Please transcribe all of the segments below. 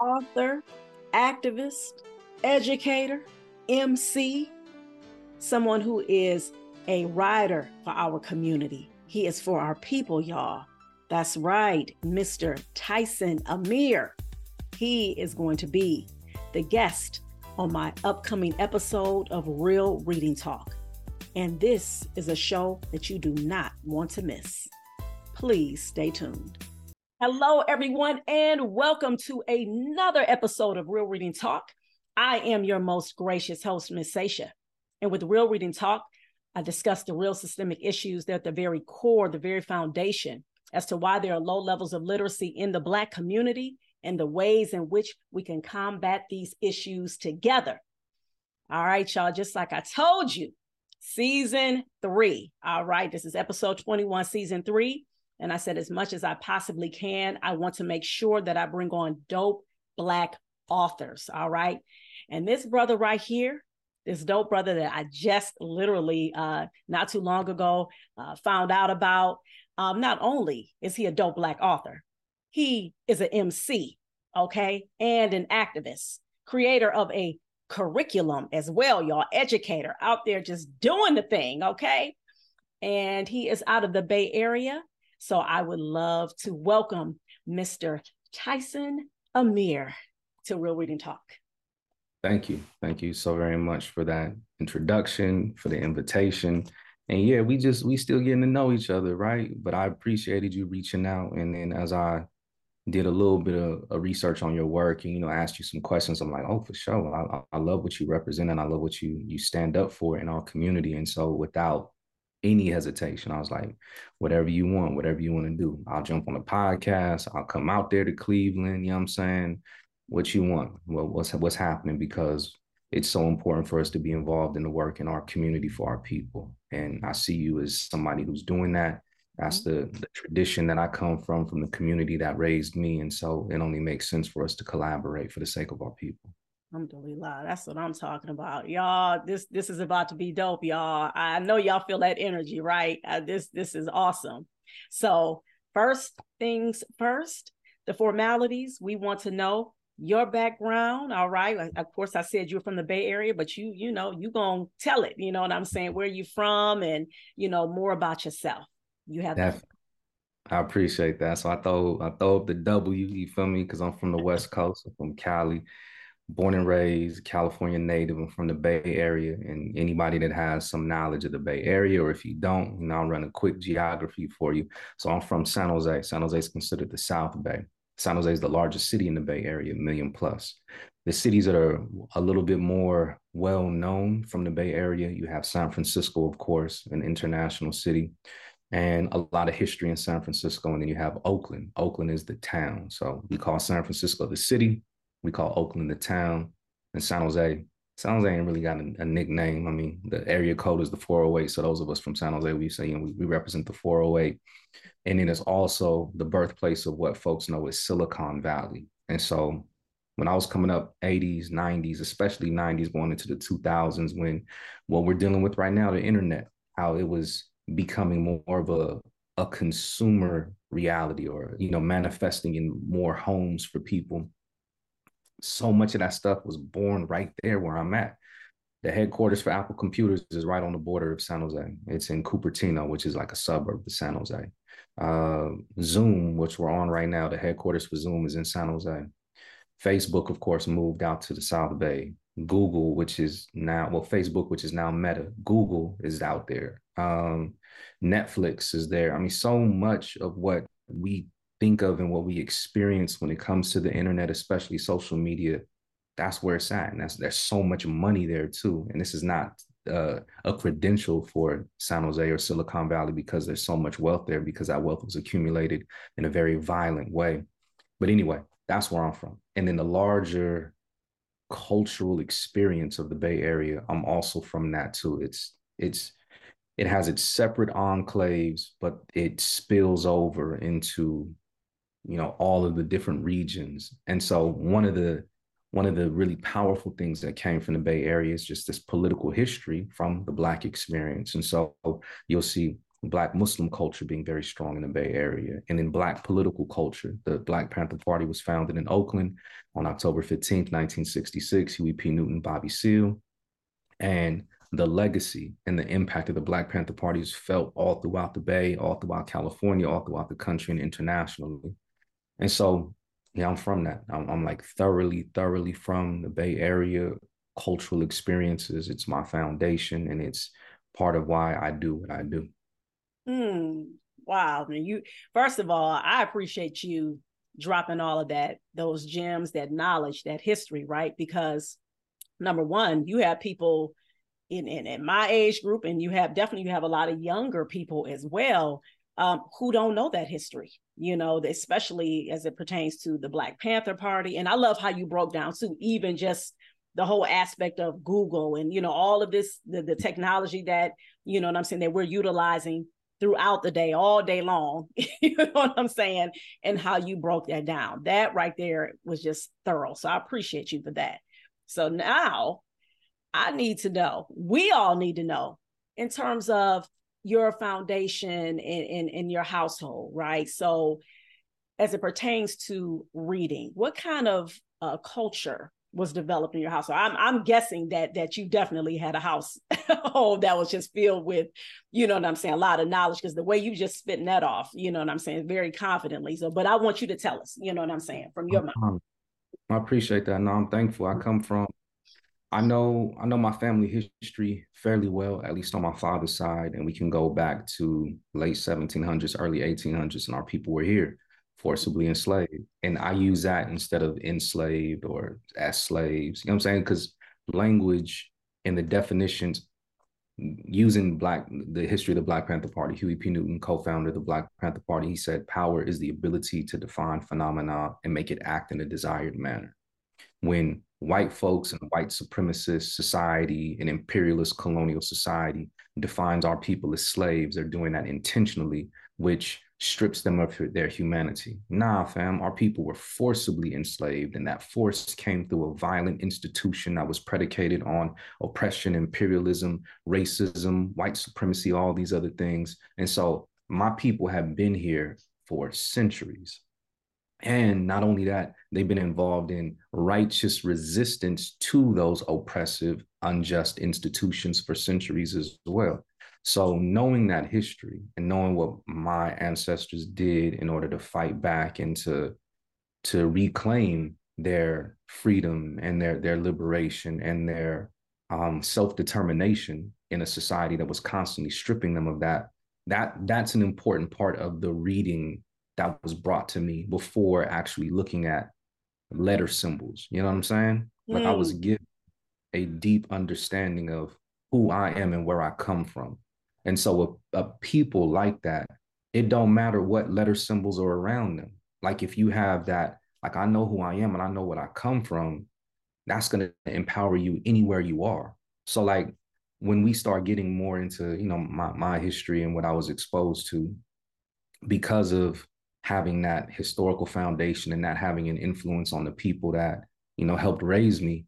author, activist, educator, MC, someone who is a writer for our community. He is for our people, y'all. That's right, Mr. Tyson Amir. He is going to be the guest on my upcoming episode of Real Reading Talk. And this is a show that you do not want to miss. Please stay tuned. Hello, everyone, and welcome to another episode of Real Reading Talk. I am your most gracious host, Ms. Sasha. And with Real Reading Talk, I discuss the real systemic issues that are at the very core, the very foundation as to why there are low levels of literacy in the Black community and the ways in which we can combat these issues together. All right, y'all, just like I told you, season three. All right, this is episode 21, season three. And I said, as much as I possibly can, I want to make sure that I bring on dope Black authors. All right. And this brother right here, this dope brother that I just literally uh, not too long ago uh, found out about. Um, not only is he a dope Black author, he is an MC, okay, and an activist, creator of a curriculum as well, y'all, educator out there just doing the thing, okay? And he is out of the Bay Area. So I would love to welcome Mr. Tyson Amir to Real Reading Talk. Thank you. Thank you so very much for that introduction, for the invitation. And yeah, we just we still getting to know each other, right? But I appreciated you reaching out. And then as I did a little bit of, of research on your work and you know asked you some questions, I'm like, oh, for sure. I, I love what you represent and I love what you you stand up for in our community. And so without any hesitation. I was like, whatever you want, whatever you want to do. I'll jump on a podcast. I'll come out there to Cleveland. You know what I'm saying? what you want, well, what's what's happening because it's so important for us to be involved in the work in our community for our people. And I see you as somebody who's doing that. That's mm-hmm. the, the tradition that I come from, from the community that raised me. And so it only makes sense for us to collaborate for the sake of our people. Alhamdulillah. That's what I'm talking about. Y'all, this this is about to be dope, y'all. I know y'all feel that energy, right? Uh, this this is awesome. So, first things first, the formalities we want to know your background all right of course i said you're from the bay area but you you know you gonna tell it you know what i'm saying where you from and you know more about yourself you have that i appreciate that so i throw i throw up the w you feel me because i'm from the west coast I'm from cali born and raised california native i'm from the bay area and anybody that has some knowledge of the bay area or if you don't you know i'll run a quick geography for you so i'm from san jose san jose is considered the south bay San Jose is the largest city in the Bay Area, million plus. The cities that are a little bit more well known from the Bay Area, you have San Francisco, of course, an international city, and a lot of history in San Francisco. And then you have Oakland. Oakland is the town. So we call San Francisco the city, we call Oakland the town, and San Jose. San Jose ain't really got a, a nickname. I mean, the area code is the 408. So those of us from San Jose, we say you know, we, we represent the 408 and then it's also the birthplace of what folks know as Silicon Valley. And so when I was coming up 80s, 90s, especially 90s going into the 2000s, when what we're dealing with right now, the internet, how it was becoming more of a, a consumer reality or, you know, manifesting in more homes for people. So much of that stuff was born right there where I'm at. The headquarters for Apple Computers is right on the border of San Jose. It's in Cupertino, which is like a suburb of San Jose. Uh, Zoom, which we're on right now, the headquarters for Zoom is in San Jose. Facebook, of course, moved out to the South Bay. Google, which is now, well, Facebook, which is now Meta. Google is out there. Um, Netflix is there. I mean, so much of what we think of and what we experience when it comes to the internet, especially social media, that's where it's at. And that's there's so much money there too. And this is not uh, a credential for San Jose or Silicon Valley because there's so much wealth there because that wealth was accumulated in a very violent way. But anyway, that's where I'm from. And in the larger cultural experience of the Bay Area, I'm also from that too. It's it's it has its separate enclaves, but it spills over into you know all of the different regions. And so one of the one of the really powerful things that came from the Bay Area is just this political history from the Black experience. And so you'll see Black Muslim culture being very strong in the Bay Area. And in Black political culture, the Black Panther Party was founded in Oakland on October 15th, 1966. Huey P. Newton, Bobby Seale. And the legacy and the impact of the Black Panther Party is felt all throughout the Bay, all throughout California, all throughout the country and internationally. And so, yeah, I'm from that. I'm, I'm like thoroughly, thoroughly from the Bay Area, cultural experiences. It's my foundation and it's part of why I do what I do. Mm, wow. And you first of all, I appreciate you dropping all of that, those gems, that knowledge, that history, right? Because number one, you have people in, in, in my age group, and you have definitely you have a lot of younger people as well um, who don't know that history, you know, especially as it pertains to the Black Panther Party. And I love how you broke down too, even just the whole aspect of Google and you know all of this the, the technology that you know what I'm saying that we're utilizing throughout the day all day long you know what I'm saying and how you broke that down. That right there was just thorough. So I appreciate you for that. So now I need to know we all need to know in terms of your foundation in in, in your household right so as it pertains to reading what kind of uh, culture was developed in your household? I'm I'm guessing that that you definitely had a house home that was just filled with, you know what I'm saying, a lot of knowledge because the way you just spitting that off, you know what I'm saying, very confidently. So, but I want you to tell us, you know what I'm saying, from your mouth. I appreciate that. No, I'm thankful. I come from I know I know my family history fairly well, at least on my father's side, and we can go back to late 1700s, early 1800s, and our people were here forcibly enslaved. And I use that instead of enslaved or as slaves. You know what I'm saying? Because language and the definitions using black the history of the Black Panther Party, Huey P. Newton, co-founder of the Black Panther Party, he said power is the ability to define phenomena and make it act in a desired manner. When white folks and white supremacist society and imperialist colonial society defines our people as slaves, they're doing that intentionally, which strips them of their humanity. Nah, fam, our people were forcibly enslaved, and that force came through a violent institution that was predicated on oppression, imperialism, racism, white supremacy, all these other things. And so my people have been here for centuries. And not only that, they've been involved in righteous resistance to those oppressive, unjust institutions for centuries as well. So knowing that history and knowing what my ancestors did in order to fight back and to to reclaim their freedom and their their liberation and their um, self-determination in a society that was constantly stripping them of that that that's an important part of the reading that was brought to me before actually looking at letter symbols you know what i'm saying mm. like i was mm. given a deep understanding of who i am and where i come from and so a, a people like that, it don't matter what letter symbols are around them. Like if you have that, like I know who I am and I know what I come from, that's gonna empower you anywhere you are. So like when we start getting more into, you know, my my history and what I was exposed to, because of having that historical foundation and that having an influence on the people that, you know, helped raise me,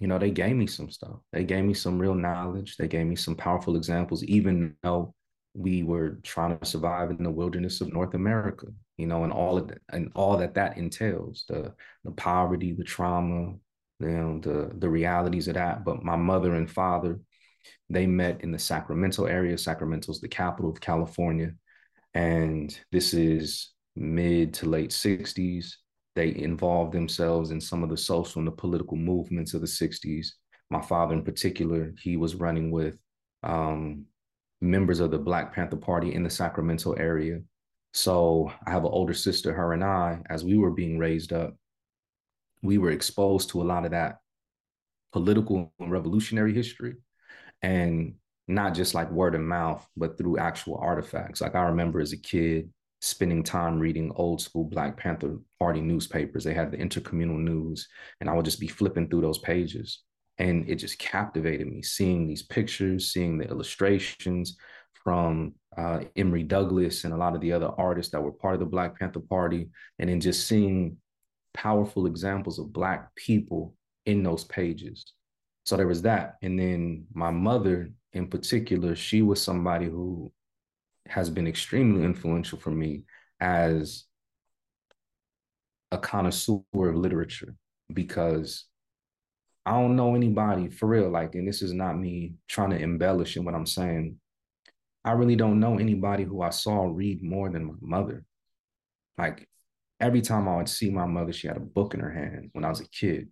you know, they gave me some stuff. They gave me some real knowledge. They gave me some powerful examples, even though we were trying to survive in the wilderness of North America, you know, and all of and all that that entails, the the poverty, the trauma, you know, the the realities of that. But my mother and father, they met in the Sacramento area. Sacramento's the capital of California. And this is mid to late 60s. They involved themselves in some of the social and the political movements of the 60s. My father, in particular, he was running with um, members of the Black Panther Party in the Sacramento area. So I have an older sister, her and I, as we were being raised up, we were exposed to a lot of that political and revolutionary history. And not just like word of mouth, but through actual artifacts. Like I remember as a kid, spending time reading old school Black Panther Party newspapers. They had the intercommunal news, and I would just be flipping through those pages. And it just captivated me seeing these pictures, seeing the illustrations from uh, Emory Douglas and a lot of the other artists that were part of the Black Panther Party, and then just seeing powerful examples of Black people in those pages. So there was that. And then my mother, in particular, she was somebody who has been extremely influential for me as a connoisseur of literature because I don't know anybody for real. Like, and this is not me trying to embellish in what I'm saying. I really don't know anybody who I saw read more than my mother. Like, every time I would see my mother, she had a book in her hand when I was a kid.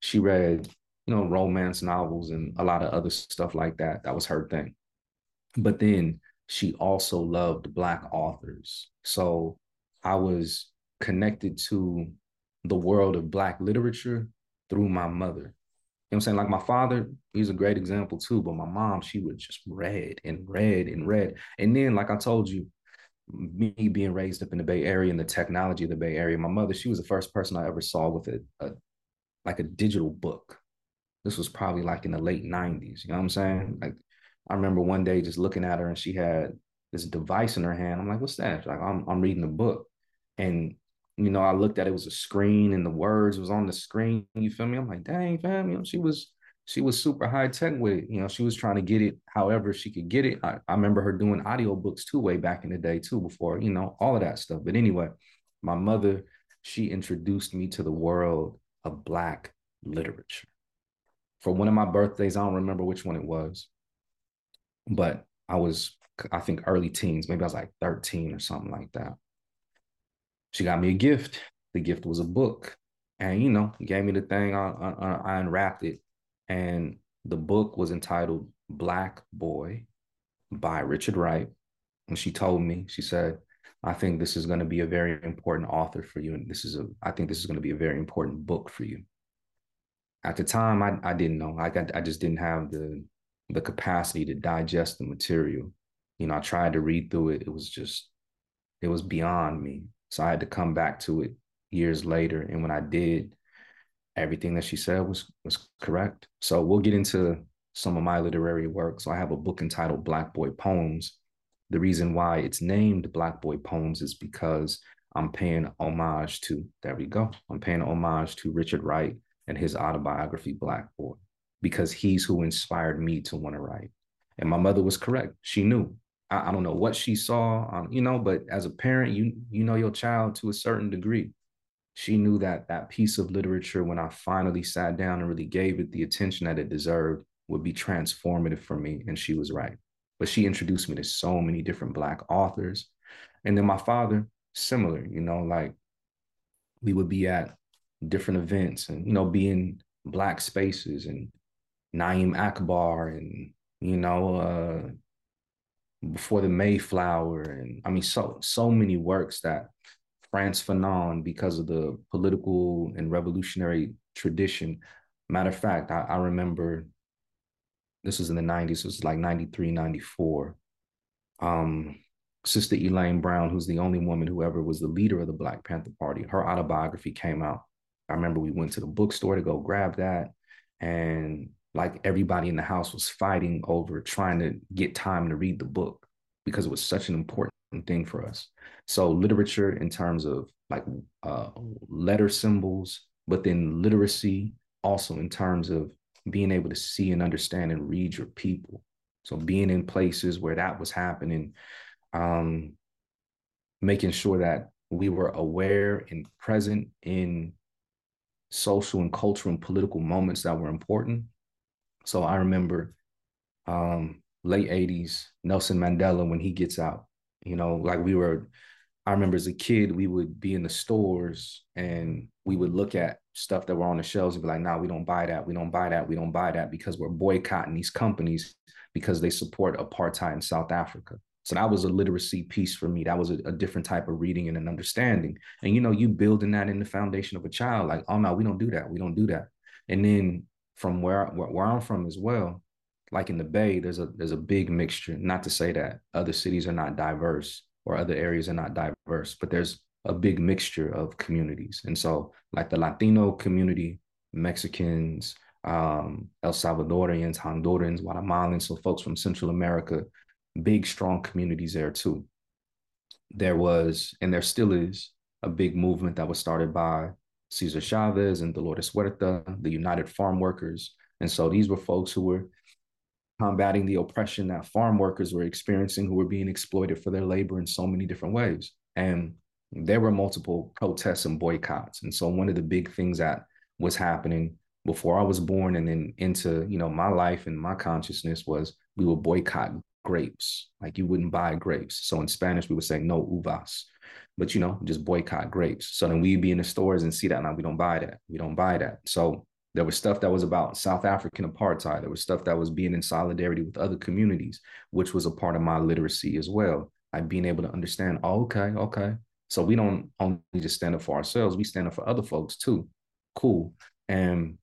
She read, you know, romance novels and a lot of other stuff like that. That was her thing. But then she also loved Black authors. So I was connected to the world of Black literature through my mother. You know I'm saying? Like my father, he's a great example too, but my mom, she would just read and read and read. And then, like I told you, me being raised up in the Bay Area and the technology of the Bay Area, my mother, she was the first person I ever saw with a, a like a digital book. This was probably like in the late 90s. You know what I'm saying? Like I remember one day just looking at her and she had this device in her hand. I'm like, what's that? She's like, I'm I'm reading a book. And you know, I looked at it was a screen and the words was on the screen. You feel me? I'm like, dang, fam, you know, she was she was super high tech with it. You know, she was trying to get it however she could get it. I, I remember her doing audiobooks too, way back in the day, too, before, you know, all of that stuff. But anyway, my mother, she introduced me to the world of Black literature. For one of my birthdays, I don't remember which one it was, but I was, I think, early teens. Maybe I was like 13 or something like that. She got me a gift. The gift was a book. And, you know, gave me the thing. I, I, I unwrapped it and the book was entitled Black Boy by Richard Wright. And she told me, she said, I think this is going to be a very important author for you. And this is a, I think this is going to be a very important book for you. At the time, I, I didn't know. I got, I just didn't have the, the capacity to digest the material. You know, I tried to read through it. It was just, it was beyond me. So I had to come back to it years later. And when I did, everything that she said was was correct. So we'll get into some of my literary work. So I have a book entitled Black Boy Poems. The reason why it's named Black Boy Poems is because I'm paying homage to, there we go. I'm paying homage to Richard Wright and his autobiography, Black Boy, because he's who inspired me to want to write. And my mother was correct. She knew. I, I don't know what she saw, um, you know, but as a parent, you you know your child to a certain degree she knew that that piece of literature, when I finally sat down and really gave it the attention that it deserved, would be transformative for me. And she was right. But she introduced me to so many different Black authors. And then my father, similar, you know, like we would be at different events and, you know, be in Black spaces and Na'im Akbar and, you know, uh, before the Mayflower. And I mean, so, so many works that Frantz Fanon because of the political and revolutionary tradition. Matter of fact, I, I remember this was in the 90s, it was like 93, 94. Um, Sister Elaine Brown, who's the only woman who ever was the leader of the Black Panther Party, her autobiography came out. I remember we went to the bookstore to go grab that. And like everybody in the house was fighting over trying to get time to read the book because it was such an important thing for us. So literature in terms of like uh, letter symbols, but then literacy also in terms of being able to see and understand and read your people. So being in places where that was happening, um, making sure that we were aware and present in social and cultural and political moments that were important. So I remember um, late 80s, Nelson Mandela, when he gets out, you know, like we were, I remember as a kid, we would be in the stores and we would look at stuff that were on the shelves and be like, nah, we don't buy that. We don't buy that. We don't buy that because we're boycotting these companies because they support apartheid in South Africa. So that was a literacy piece for me. That was a, a, different type of reading and an understanding. And you know, you building that in the foundation of a child, like, oh no, we don't do that. We don't do that. And then from where where, where I'm from as well, like in the Bay, there's a there's a big mixture. Not to say that other cities are not diverse or other areas are not diverse, but there's a big mixture of communities. And so, like the Latino community, Mexicans, um, El Salvadorians, Hondurans, Guatemalans, so folks from Central America, big strong communities there too. There was, and there still is, a big movement that was started by Cesar Chavez and Dolores Huerta, the United Farm Workers. And so these were folks who were combating the oppression that farm workers were experiencing who were being exploited for their labor in so many different ways. And there were multiple protests and boycotts. And so one of the big things that was happening before I was born and then into, you know, my life and my consciousness was we would boycott grapes. Like you wouldn't buy grapes. So in Spanish, we would say no uvas, but you know, just boycott grapes. So then we'd be in the stores and see that. Now we don't buy that. We don't buy that. So there was stuff that was about South African apartheid. There was stuff that was being in solidarity with other communities, which was a part of my literacy as well. Like being able to understand, oh, okay, okay. So we don't only just stand up for ourselves, we stand up for other folks too. Cool. And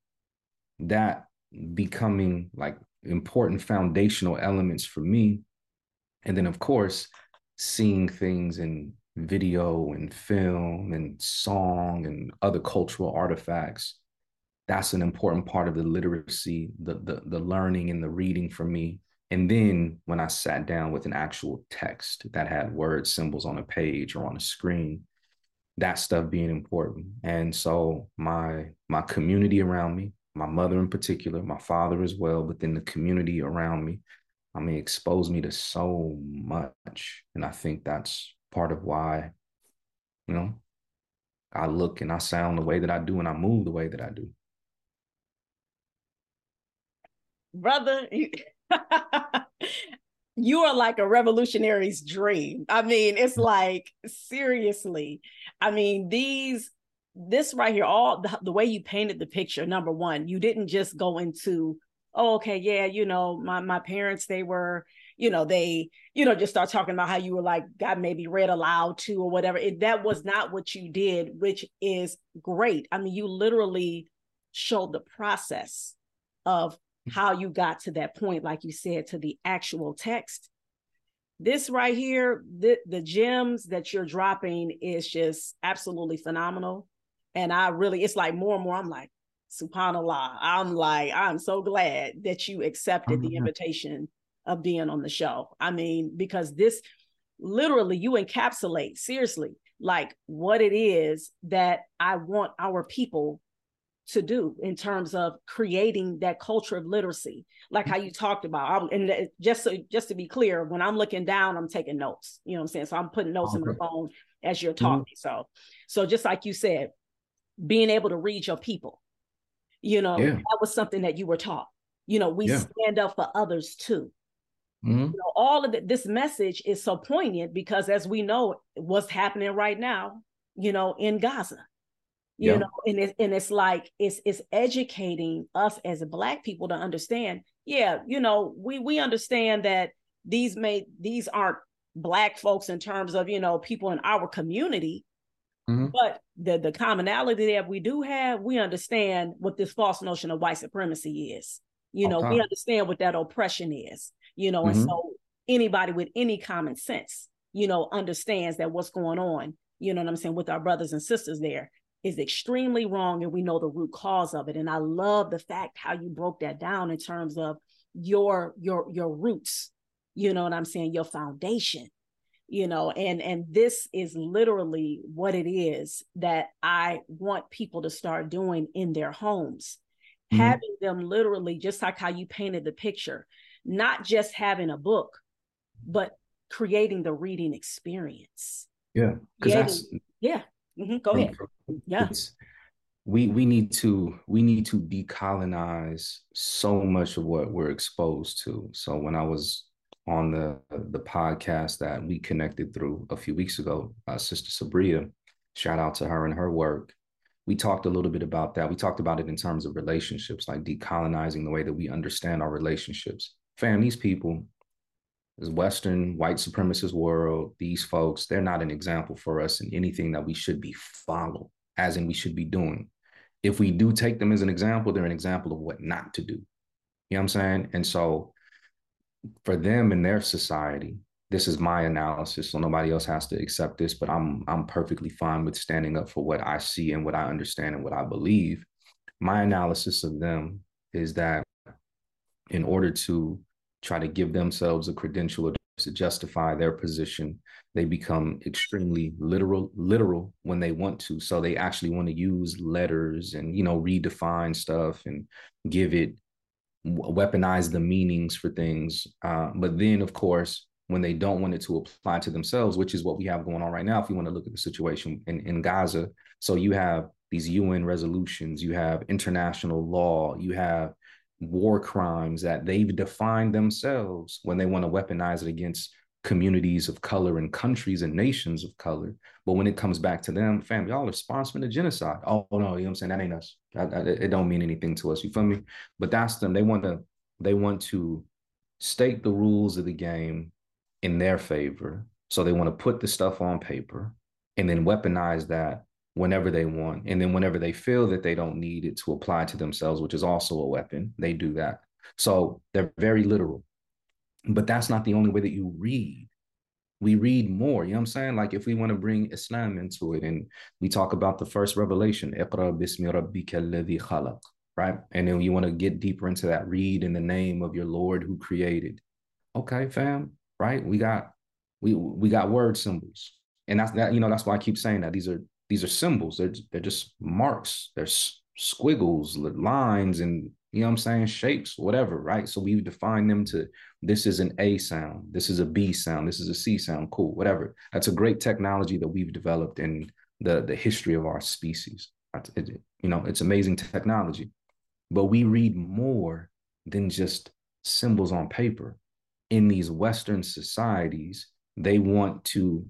that becoming like important foundational elements for me. And then, of course, seeing things in video and film and song and other cultural artifacts that's an important part of the literacy the, the the learning and the reading for me and then when i sat down with an actual text that had words symbols on a page or on a screen that stuff being important and so my my community around me my mother in particular, my father as well, but then the community around me. I mean, exposed me to so much. And I think that's part of why, you know, I look and I sound the way that I do and I move the way that I do. Brother, you, you are like a revolutionary's dream. I mean, it's like seriously. I mean, these this right here, all the, the way you painted the picture, number one, you didn't just go into, oh, okay, yeah, you know, my my parents, they were, you know, they, you know, just start talking about how you were like got maybe read aloud to or whatever. It, that was not what you did, which is great. I mean, you literally showed the process of mm. how you got to that point, like you said, to the actual text. This right here, the, the gems that you're dropping is just absolutely phenomenal. And I really, it's like more and more, I'm like, subhanallah. I'm like, I'm so glad that you accepted the mm-hmm. invitation of being on the show. I mean, because this literally you encapsulate seriously like what it is that I want our people to do in terms of creating that culture of literacy like how you talked about and just so just to be clear when i'm looking down i'm taking notes you know what i'm saying so i'm putting notes okay. in my phone as you're mm-hmm. talking mm-hmm. so so just like you said being able to read your people. You know, yeah. that was something that you were taught. You know, we yeah. stand up for others too. Mm-hmm. You know, all of the, this message is so poignant because, as we know, what's happening right now, you know, in Gaza, you yeah. know, and it, and it's like it's it's educating us as Black people to understand. Yeah, you know, we we understand that these may these aren't Black folks in terms of you know people in our community, Mm-hmm. But the the commonality that we do have, we understand what this false notion of white supremacy is. You know, okay. we understand what that oppression is. You know, mm-hmm. and so anybody with any common sense, you know, understands that what's going on. You know what I'm saying with our brothers and sisters there is extremely wrong, and we know the root cause of it. And I love the fact how you broke that down in terms of your your your roots. You know what I'm saying? Your foundation you know and and this is literally what it is that i want people to start doing in their homes mm-hmm. having them literally just like how you painted the picture not just having a book but creating the reading experience yeah because that's yeah mm-hmm. go ahead yeah we we need to we need to decolonize so much of what we're exposed to so when i was on the the podcast that we connected through a few weeks ago, uh, Sister Sabria. Shout out to her and her work. We talked a little bit about that. We talked about it in terms of relationships, like decolonizing the way that we understand our relationships. Fam, these people, this Western white supremacist world, these folks, they're not an example for us in anything that we should be follow, as in we should be doing. If we do take them as an example, they're an example of what not to do. You know what I'm saying? And so for them in their society, this is my analysis, so nobody else has to accept this, but I'm I'm perfectly fine with standing up for what I see and what I understand and what I believe. My analysis of them is that in order to try to give themselves a credential to justify their position, they become extremely literal literal when they want to. So they actually want to use letters and you know redefine stuff and give it weaponize the meanings for things. Uh, but then, of course, when they don't want it to apply to themselves, which is what we have going on right now, if you want to look at the situation in, in Gaza. So you have these UN resolutions, you have international law, you have war crimes that they've defined themselves when they want to weaponize it against communities of color and countries and nations of color. But when it comes back to them, fam, y'all are sponsoring the genocide. Oh no, you know what I'm saying? That ain't us. I, I, it don't mean anything to us. You feel me? But that's them. They want to they want to state the rules of the game in their favor. So they want to put the stuff on paper and then weaponize that whenever they want. And then whenever they feel that they don't need it to apply to themselves, which is also a weapon, they do that. So they're very literal. But that's not the only way that you read. We read more, you know what I'm saying? Like if we want to bring Islam into it and we talk about the first revelation, right? And then you want to get deeper into that, read in the name of your Lord who created. Okay, fam, right? We got we we got word symbols. And that's that, you know, that's why I keep saying that. These are these are symbols. They're they're just marks. They're squiggles, lines, and you know what I'm saying, shapes, whatever, right? So we define them to this is an A sound, this is a B sound, this is a C sound, cool, whatever. That's a great technology that we've developed in the the history of our species. You know, it's amazing technology, but we read more than just symbols on paper. In these Western societies, they want to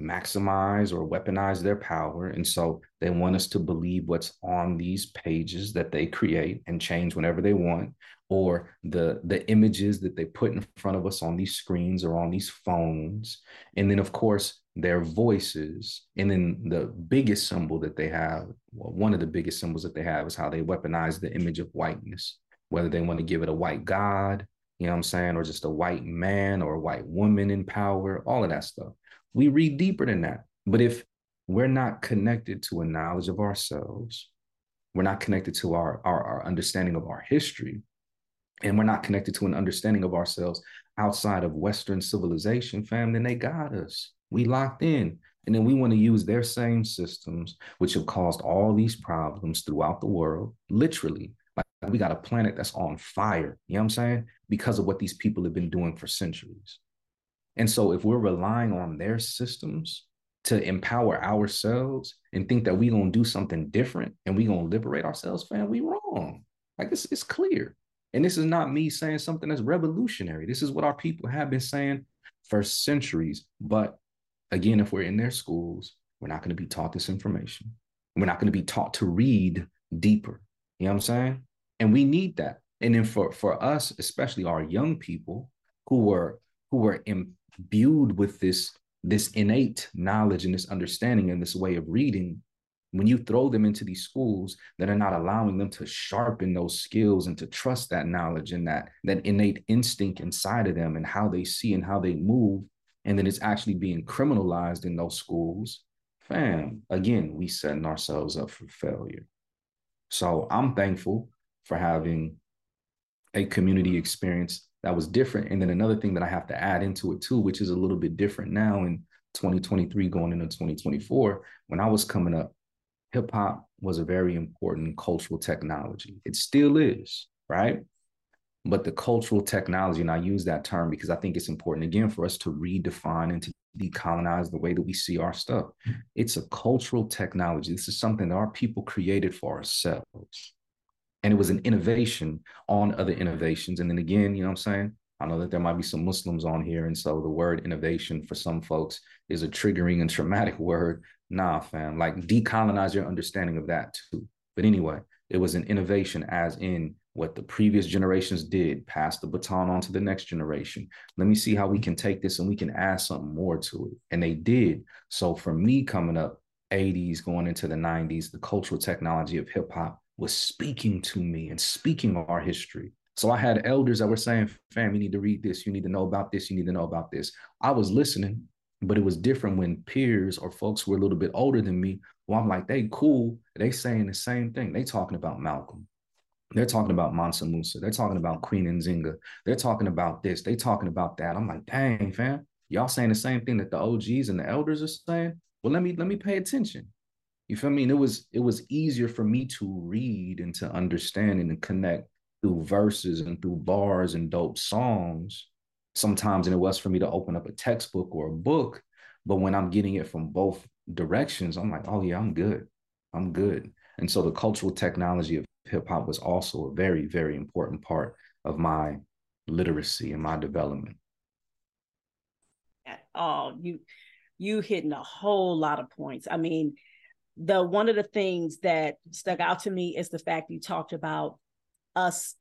maximize or weaponize their power. And so they want us to believe what's on these pages that they create and change whenever they want, or the, the images that they put in front of us on these screens or on these phones. And then, of course, their voices. And then the biggest symbol that they have, well, one of the biggest symbols that they have is how they weaponize the image of whiteness, whether they want to give it a white God, you know what I'm saying, or just a white man or a white woman in power, all of that stuff we read deeper than that. But if we're not connected to a knowledge of ourselves, we're not connected to our, our, our understanding of our history, and we're not connected to an understanding of ourselves outside of Western civilization, fam, then they got us. We locked in. And then we want to use their same systems, which have caused all these problems throughout the world, literally. Like we got a planet that's on fire, you know what I'm saying? Because of what these people have been doing for centuries. And so if we're relying on their systems to empower ourselves and think that we're gonna do something different and we're gonna liberate ourselves, fam, we wrong. Like it's, it's clear. And this is not me saying something that's revolutionary. This is what our people have been saying for centuries. But again, if we're in their schools, we're not going to be taught this information. We're not going to be taught to read deeper. You know what I'm saying? And we need that. And then for, for us, especially our young people who were who were in, imbued with this this innate knowledge and this understanding and this way of reading when you throw them into these schools that are not allowing them to sharpen those skills and to trust that knowledge and that that innate instinct inside of them and how they see and how they move and then it's actually being criminalized in those schools fam again we setting ourselves up for failure. So i'm thankful for having a community experience that was different. And then another thing that I have to add into it too, which is a little bit different now in 2023 going into 2024, when I was coming up, hip hop was a very important cultural technology. It still is, right? But the cultural technology, and I use that term because I think it's important again for us to redefine and to decolonize the way that we see our stuff. It's a cultural technology. This is something that our people created for ourselves and it was an innovation on other innovations. And then again, you know what I'm saying? I know that there might be some Muslims on here. And so the word innovation for some folks is a triggering and traumatic word. Nah, fam, like decolonize your understanding of that too. But anyway, it was an innovation as in what the previous generations did, pass the baton on to the next generation. Let me see how we can take this and we can add something more to it. And they did. So for me coming up, 80s going into the 90s, the cultural technology of hip hop was speaking to me and speaking our history. So I had elders that were saying, fam, you need to read this, you need to know about this, you need to know about this. I was listening, but it was different when peers or folks were a little bit older than me, well, I'm like, they cool. They saying the same thing. They talking about Malcolm. They're talking about Mansa Musa. They're talking about Queen Nzinga. They're talking about this. They talking about that. I'm like, dang, fam, y'all saying the same thing that the OGs and the elders are saying. Well, let me let me pay attention. You feel me? And it was it was easier for me to read and to understand and to connect through verses and through bars and dope songs sometimes than it was for me to open up a textbook or a book. But when I'm getting it from both directions, I'm like, oh yeah, I'm good. I'm good. And so the cultural technology of hip hop was also a very, very important part of my literacy and my development. Oh, you you hitting a whole lot of points. I mean, the one of the things that stuck out to me is the fact you talked about us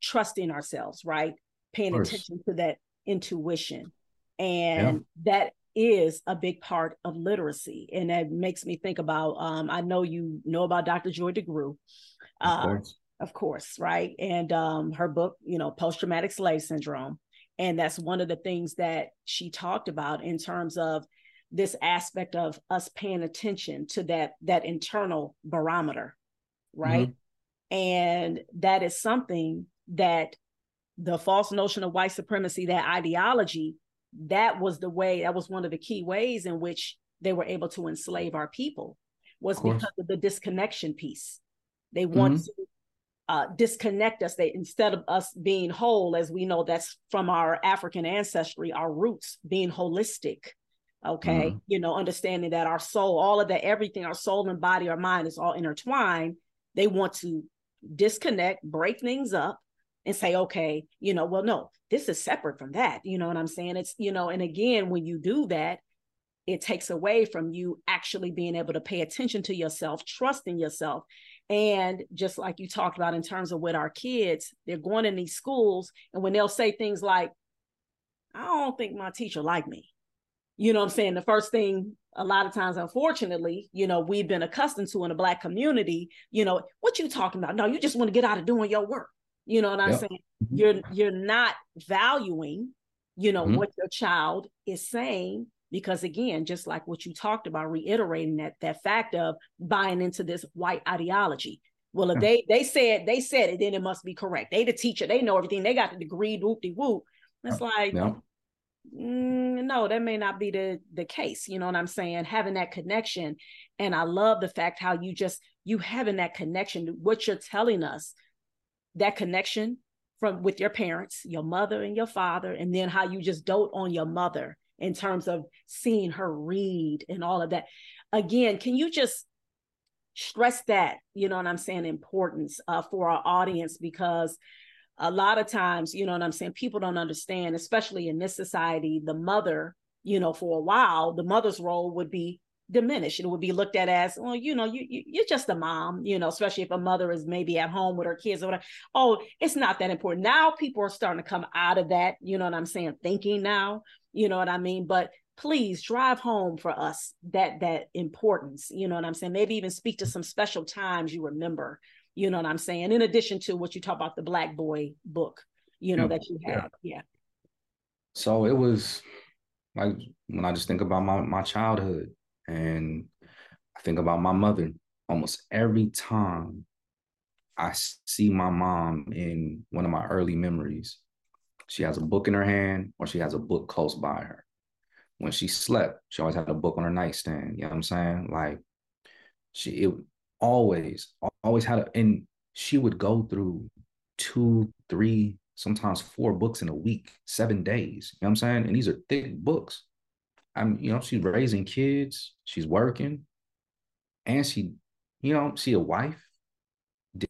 trusting ourselves, right? Paying attention to that intuition. And yeah. that is a big part of literacy. And that makes me think about um, I know you know about Dr. Joy DeGruy. Uh, of course. Of course, right? And um, her book, you know, Post Traumatic Slave Syndrome. And that's one of the things that she talked about in terms of this aspect of us paying attention to that that internal barometer, right? Mm-hmm. And that is something that the false notion of white supremacy, that ideology, that was the way, that was one of the key ways in which they were able to enslave our people, was of because of the disconnection piece. They want mm-hmm. to uh, disconnect us. They instead of us being whole, as we know that's from our African ancestry, our roots being holistic. Okay, mm-hmm. you know, understanding that our soul, all of that, everything, our soul and body, our mind is all intertwined. They want to disconnect, break things up, and say, okay, you know, well, no, this is separate from that. You know what I'm saying? It's, you know, and again, when you do that, it takes away from you actually being able to pay attention to yourself, trusting yourself. And just like you talked about in terms of with our kids, they're going in these schools, and when they'll say things like, I don't think my teacher like me. You know what I'm saying? The first thing a lot of times, unfortunately, you know, we've been accustomed to in a black community, you know, what you talking about? No, you just want to get out of doing your work. You know what I'm yep. saying? Mm-hmm. You're you're not valuing, you know, mm-hmm. what your child is saying because again, just like what you talked about, reiterating that that fact of buying into this white ideology. Well, if they they said they said it, then it must be correct. They the teacher, they know everything. They got the degree, whoop de whoop. It's like, yeah. Mm, no, that may not be the the case. You know what I'm saying? Having that connection, and I love the fact how you just you having that connection. What you're telling us that connection from with your parents, your mother and your father, and then how you just dote on your mother in terms of seeing her read and all of that. Again, can you just stress that, you know what I'm saying, importance uh, for our audience because a lot of times, you know what I'm saying, people don't understand, especially in this society, the mother, you know, for a while, the mother's role would be diminished. It would be looked at as, well, you know, you, you you're just a mom, you know, especially if a mother is maybe at home with her kids or whatever. Oh, it's not that important. Now people are starting to come out of that, you know what I'm saying, thinking now, you know what I mean? But please drive home for us that that importance, you know what I'm saying? Maybe even speak to some special times you remember, you know what I'm saying? In addition to what you talk about the Black Boy book, you know, mm, that you have. Yeah. yeah. So it was like when I just think about my my childhood, and I think about my mother almost every time I see my mom in one of my early memories. She has a book in her hand or she has a book close by her. When she slept, she always had a book on her nightstand. You know what I'm saying? Like she it always, always had a and she would go through two, three, sometimes four books in a week, seven days. You know what I'm saying? And these are thick books. I'm, you know, she's raising kids, she's working, and she, you know, she a wife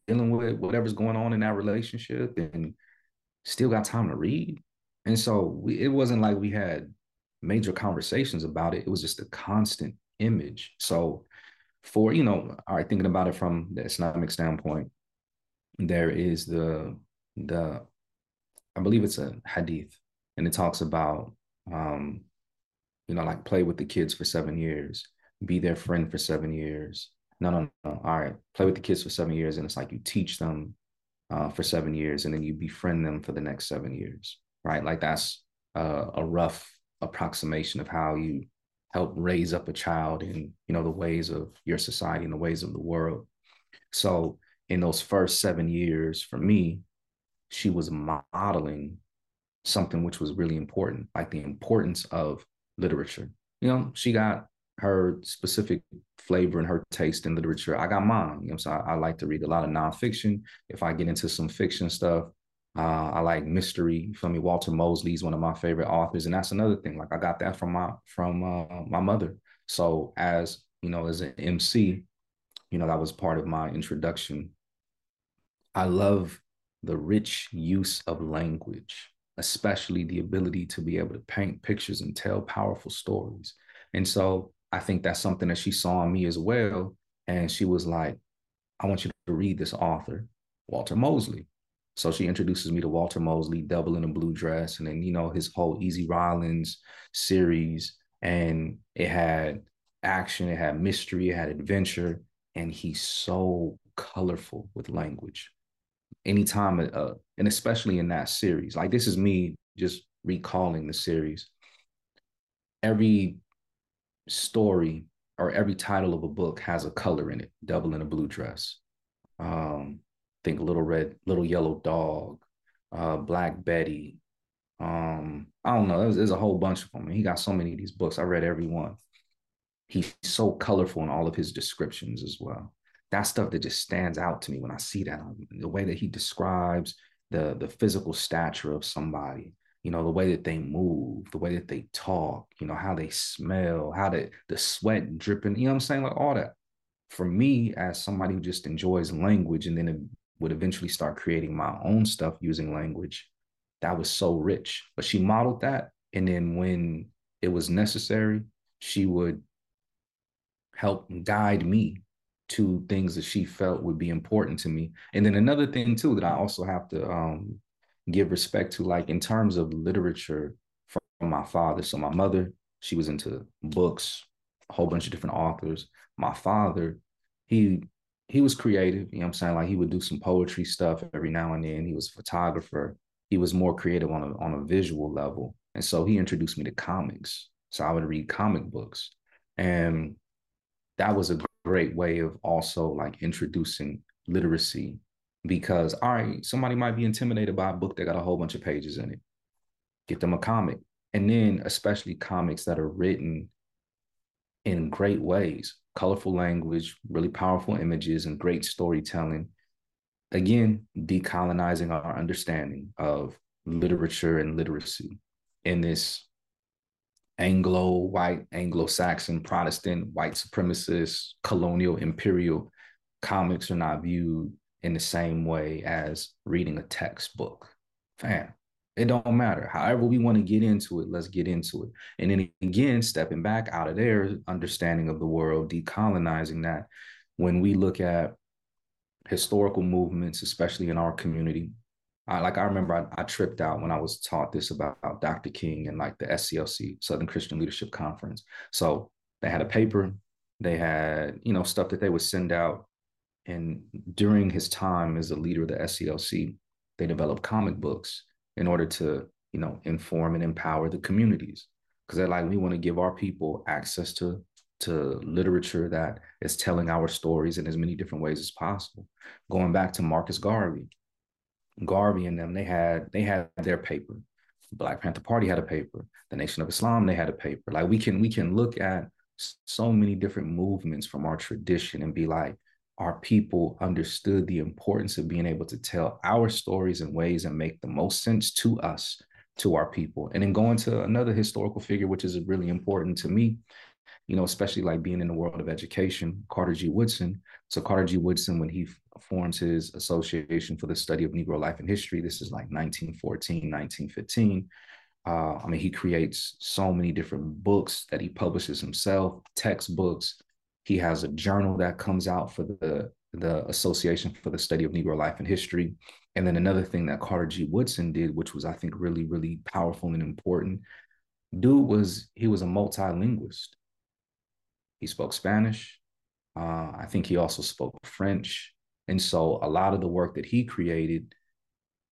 dealing with whatever's going on in that relationship and still got time to read. And so we, it wasn't like we had major conversations about it. It was just a constant image. So for, you know, all right, thinking about it from the Islamic standpoint, there is the the I believe it's a hadith and it talks about um you know, like play with the kids for seven years, be their friend for seven years. No, no, no. All right, play with the kids for seven years, and it's like you teach them uh, for seven years, and then you befriend them for the next seven years, right? Like that's uh, a rough approximation of how you help raise up a child in you know the ways of your society and the ways of the world. So in those first seven years, for me, she was modeling something which was really important, like the importance of literature. You know, she got her specific flavor and her taste in literature. I got mine. You know, so I, I like to read a lot of nonfiction. If I get into some fiction stuff, uh, I like mystery. You feel me? Walter Mosley is one of my favorite authors, and that's another thing. Like I got that from my from uh, my mother. So as you know, as an MC, you know that was part of my introduction. I love the rich use of language, especially the ability to be able to paint pictures and tell powerful stories. And so I think that's something that she saw in me as well. And she was like, I want you to read this author, Walter Mosley. So she introduces me to Walter Mosley, Devil in a Blue Dress, and then, you know, his whole Easy Rawlins series. And it had action, it had mystery, it had adventure. And he's so colorful with language. Anytime, uh, and especially in that series, like this is me just recalling the series. Every story or every title of a book has a color in it. Devil in a blue dress. Um, think Little Red, Little Yellow Dog, uh, Black Betty. Um, I don't know. There's, there's a whole bunch of them. He got so many of these books. I read every one. He's so colorful in all of his descriptions as well. That stuff that just stands out to me when I see that. The way that he describes the the physical stature of somebody, you know, the way that they move, the way that they talk, you know, how they smell, how they, the sweat dripping, you know I'm saying? Like all that. For me, as somebody who just enjoys language and then would eventually start creating my own stuff using language, that was so rich. But she modeled that. And then when it was necessary, she would help guide me to things that she felt would be important to me. And then another thing too that I also have to um, give respect to, like in terms of literature from my father. So my mother, she was into books, a whole bunch of different authors. My father, he he was creative, you know I'm saying? Like he would do some poetry stuff every now and then. He was a photographer. He was more creative on a on a visual level. And so he introduced me to comics. So I would read comic books. And that was a great way of also like introducing literacy because all right, somebody might be intimidated by a book that got a whole bunch of pages in it. Get them a comic. And then especially comics that are written in great ways, colorful language, really powerful images, and great storytelling. Again, decolonizing our understanding of literature and literacy in this Anglo, white, Anglo Saxon, Protestant, white supremacist, colonial, imperial comics are not viewed in the same way as reading a textbook. Fam, it don't matter. However, we want to get into it, let's get into it. And then again, stepping back out of their understanding of the world, decolonizing that. When we look at historical movements, especially in our community, I, like I remember I, I, tripped out when I was taught this about, about Dr. King and like the SCLC, Southern Christian Leadership Conference. So they had a paper, they had, you know, stuff that they would send out and during his time as a leader of the SCLC, they developed comic books in order to, you know, inform and empower the communities. Because they're like, we want to give our people access to to literature that is telling our stories in as many different ways as possible. Going back to Marcus Garvey, Garvey and them, they had they had their paper. Black Panther Party had a paper. The Nation of Islam, they had a paper. Like we can we can look at so many different movements from our tradition and be like, our people understood the importance of being able to tell our stories in ways that make the most sense to us, to our people. And then going to another historical figure, which is really important to me, you know, especially like being in the world of education, Carter G. Woodson. So Carter G. Woodson, when he forms his Association for the Study of Negro Life and History, this is like 1914, 1915. Uh, I mean, he creates so many different books that he publishes himself, textbooks, he has a journal that comes out for the, the Association for the Study of Negro Life and History. And then another thing that Carter G. Woodson did, which was, I think, really, really powerful and important, dude was he was a multilingualist. He spoke Spanish. Uh, I think he also spoke French. And so a lot of the work that he created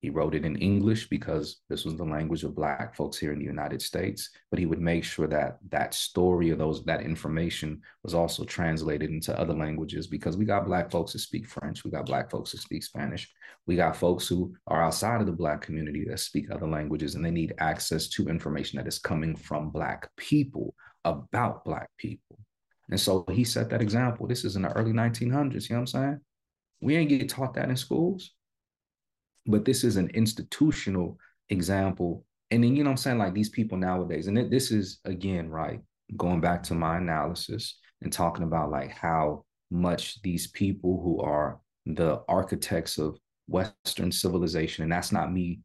he wrote it in English because this was the language of Black folks here in the United States. But he would make sure that that story or those that information was also translated into other languages because we got Black folks that speak French, we got Black folks that speak Spanish, we got folks who are outside of the Black community that speak other languages, and they need access to information that is coming from Black people about Black people. And so he set that example. This is in the early 1900s. You know what I'm saying? We ain't get taught that in schools, but this is an institutional example. And then, you know what I'm saying? Like these people nowadays, and this is again, right? Going back to my analysis and talking about like how much these people who are the architects of Western civilization, and that's not me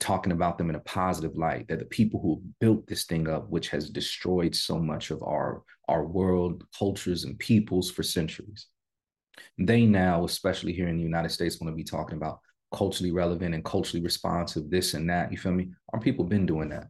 talking about them in a positive light that the people who built this thing up which has destroyed so much of our our world cultures and peoples for centuries they now especially here in the united states want to be talking about culturally relevant and culturally responsive this and that you feel me? Our people been doing that.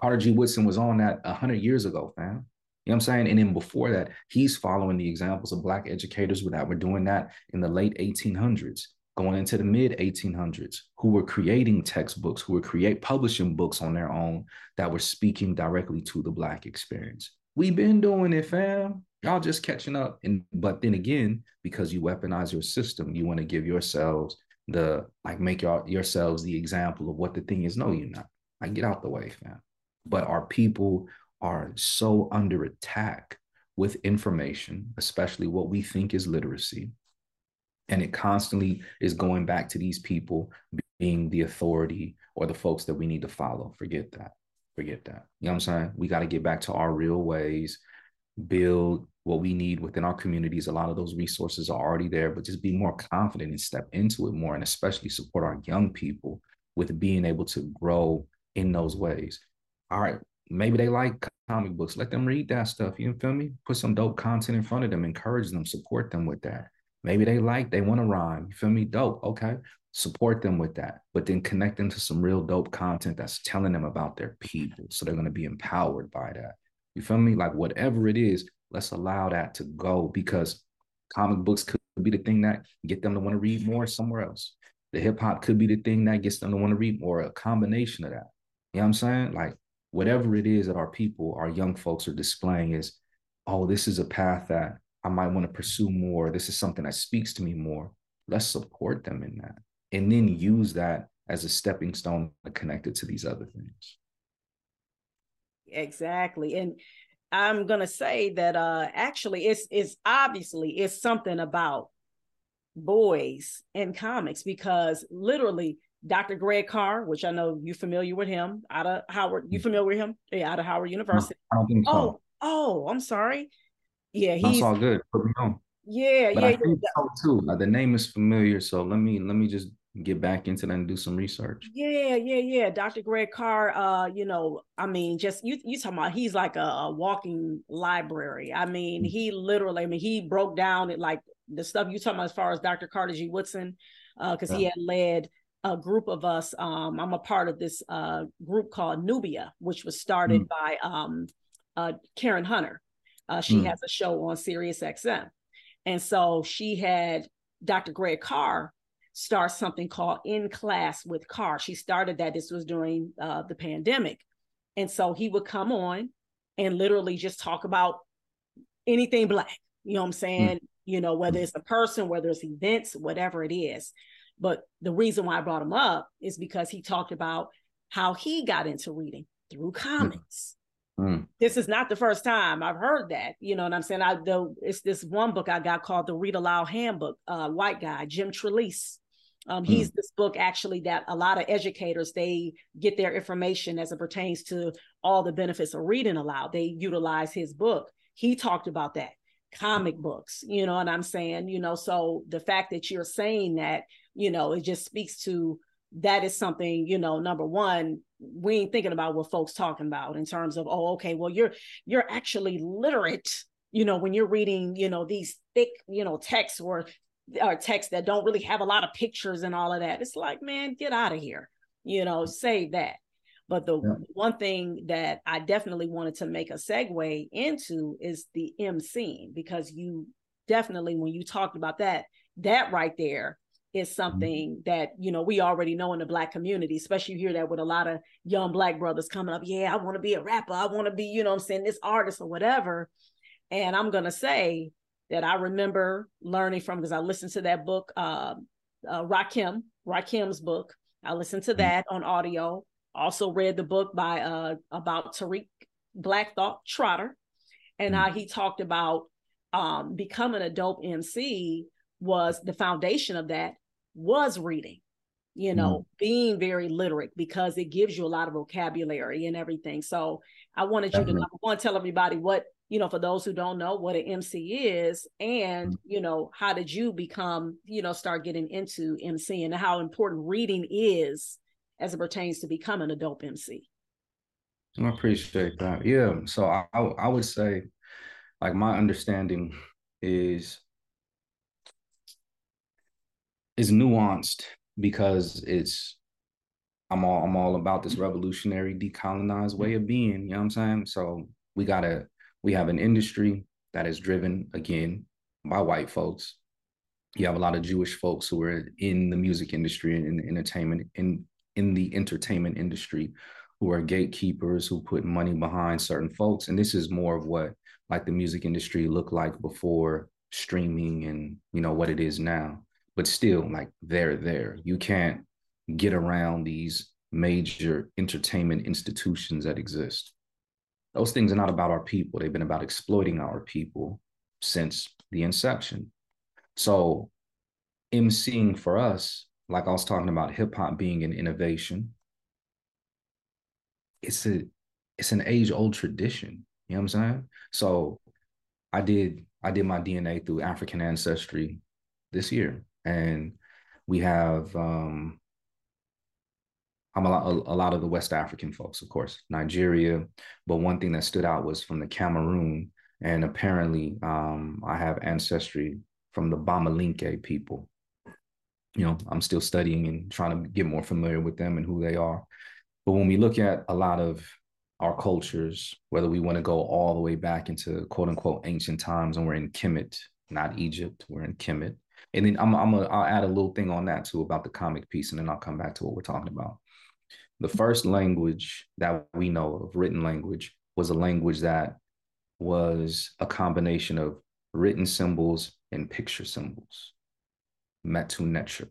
Carter g. Woodson was on that 100 years ago fam. You know what I'm saying? And then before that, he's following the examples of Black educators that were doing that in the late 1800s going into the mid 1800s who were creating textbooks who were create publishing books on their own that were speaking directly to the black experience. We've been doing it fam. Y'all just catching up. And but then again because you weaponize your system you want to give yourselves the like make your, yourselves the example of what the thing is no you're not I get out the way fam but our people are so under attack with information especially what we think is literacy and it constantly is going back to these people being the authority or the folks that we need to follow. Forget that. Forget that. You know what I'm saying? We got to get back to our real ways, build what we need within our communities. A lot of those resources are already there, but just be more confident and step into it more and especially support our young people with being able to grow in those ways. All right, maybe they like comic books. Let them read that stuff. You feel me? Put some dope content in front of them, encourage them, support them with that. Maybe they like, they want to rhyme. You feel me? Dope. Okay. Support them with that. But then connect them to some real dope content that's telling them about their people. So they're going to be empowered by that. You feel me? Like whatever it is, let's allow that to go because comic books could be the thing that get them to want to read more somewhere else. The hip hop could be the thing that gets them to want to read more, a combination of that. You know what I'm saying? Like whatever it is that our people, our young folks are displaying is, oh, this is a path that I might want to pursue more. This is something that speaks to me more. Let's support them in that and then use that as a stepping stone connected to these other things. Exactly. And I'm gonna say that uh actually it's it's obviously it's something about boys in comics because literally Dr. Greg Carr, which I know you're familiar with him out of Howard, you mm. familiar with him? Yeah, out of Howard University. No, so. Oh, oh, I'm sorry. Yeah, he's That's all good. Put me on. Yeah, but yeah, I think yeah. so too. The name is familiar, so let me let me just get back into that and do some research. Yeah, yeah, yeah. Dr. Greg Carr, uh, you know, I mean, just you you talking about he's like a, a walking library. I mean, mm-hmm. he literally, I mean, he broke down it like the stuff you talking about as far as Dr. Carter G. Woodson, uh, because yeah. he had led a group of us. Um, I'm a part of this uh group called Nubia, which was started mm-hmm. by um uh Karen Hunter. Uh, she mm. has a show on Sirius XM. And so she had Dr. Greg Carr start something called In Class with Carr. She started that. This was during uh, the pandemic. And so he would come on and literally just talk about anything Black. You know what I'm saying? Mm. You know, whether it's a person, whether it's events, whatever it is. But the reason why I brought him up is because he talked about how he got into reading through comics. Mm. This is not the first time I've heard that. You know what I'm saying? I though it's this one book I got called the Read Aloud Handbook. Uh, white guy Jim Trelease. Um, he's mm. this book actually that a lot of educators they get their information as it pertains to all the benefits of reading aloud. They utilize his book. He talked about that comic books. You know and I'm saying? You know, so the fact that you're saying that, you know, it just speaks to that is something you know number one we ain't thinking about what folks talking about in terms of oh okay well you're you're actually literate you know when you're reading you know these thick you know texts or or texts that don't really have a lot of pictures and all of that it's like man get out of here you know save that but the yeah. one thing that i definitely wanted to make a segue into is the emceeing because you definitely when you talked about that that right there is mm-hmm. something mm-hmm. that you know we already know in the black community especially you hear that with a lot of young black brothers coming up yeah i want to be a rapper i want to be you know i'm saying this artist or whatever and i'm going to say that i remember learning from because i listened to that book uh, uh rakim rakim's book i listened to mm-hmm. that on audio also read the book by uh about tariq black thought trotter and mm-hmm. how he talked about um, becoming a dope MC was the foundation of that was reading you know mm. being very literate because it gives you a lot of vocabulary and everything so i wanted Definitely. you to want to tell everybody what you know for those who don't know what an mc is and mm. you know how did you become you know start getting into mc and how important reading is as it pertains to becoming a dope mc i appreciate that yeah so i i would say like my understanding is is nuanced because it's I'm all I'm all about this revolutionary decolonized way of being, you know what I'm saying? So we gotta we have an industry that is driven again by white folks. You have a lot of Jewish folks who are in the music industry and in the entertainment in in the entertainment industry who are gatekeepers who put money behind certain folks. And this is more of what like the music industry looked like before streaming and you know what it is now but still like they're there you can't get around these major entertainment institutions that exist those things are not about our people. They've been about exploiting our people since the inception. So emceeing for us like i was talking about hip hop being an innovation it's a it's an age old tradition. You know what i'm saying? So i did i did my dna through african ancestry this year and we have um, I'm a lot, a lot of the West African folks, of course, Nigeria. But one thing that stood out was from the Cameroon, and apparently um, I have ancestry from the Bamileke people. You know, I'm still studying and trying to get more familiar with them and who they are. But when we look at a lot of our cultures, whether we want to go all the way back into quote unquote ancient times, and we're in Kemet, not Egypt, we're in Kemet. And then I'm I'm a, I'll add a little thing on that too about the comic piece, and then I'll come back to what we're talking about. The first language that we know of, written language, was a language that was a combination of written symbols and picture symbols, Metu Neter,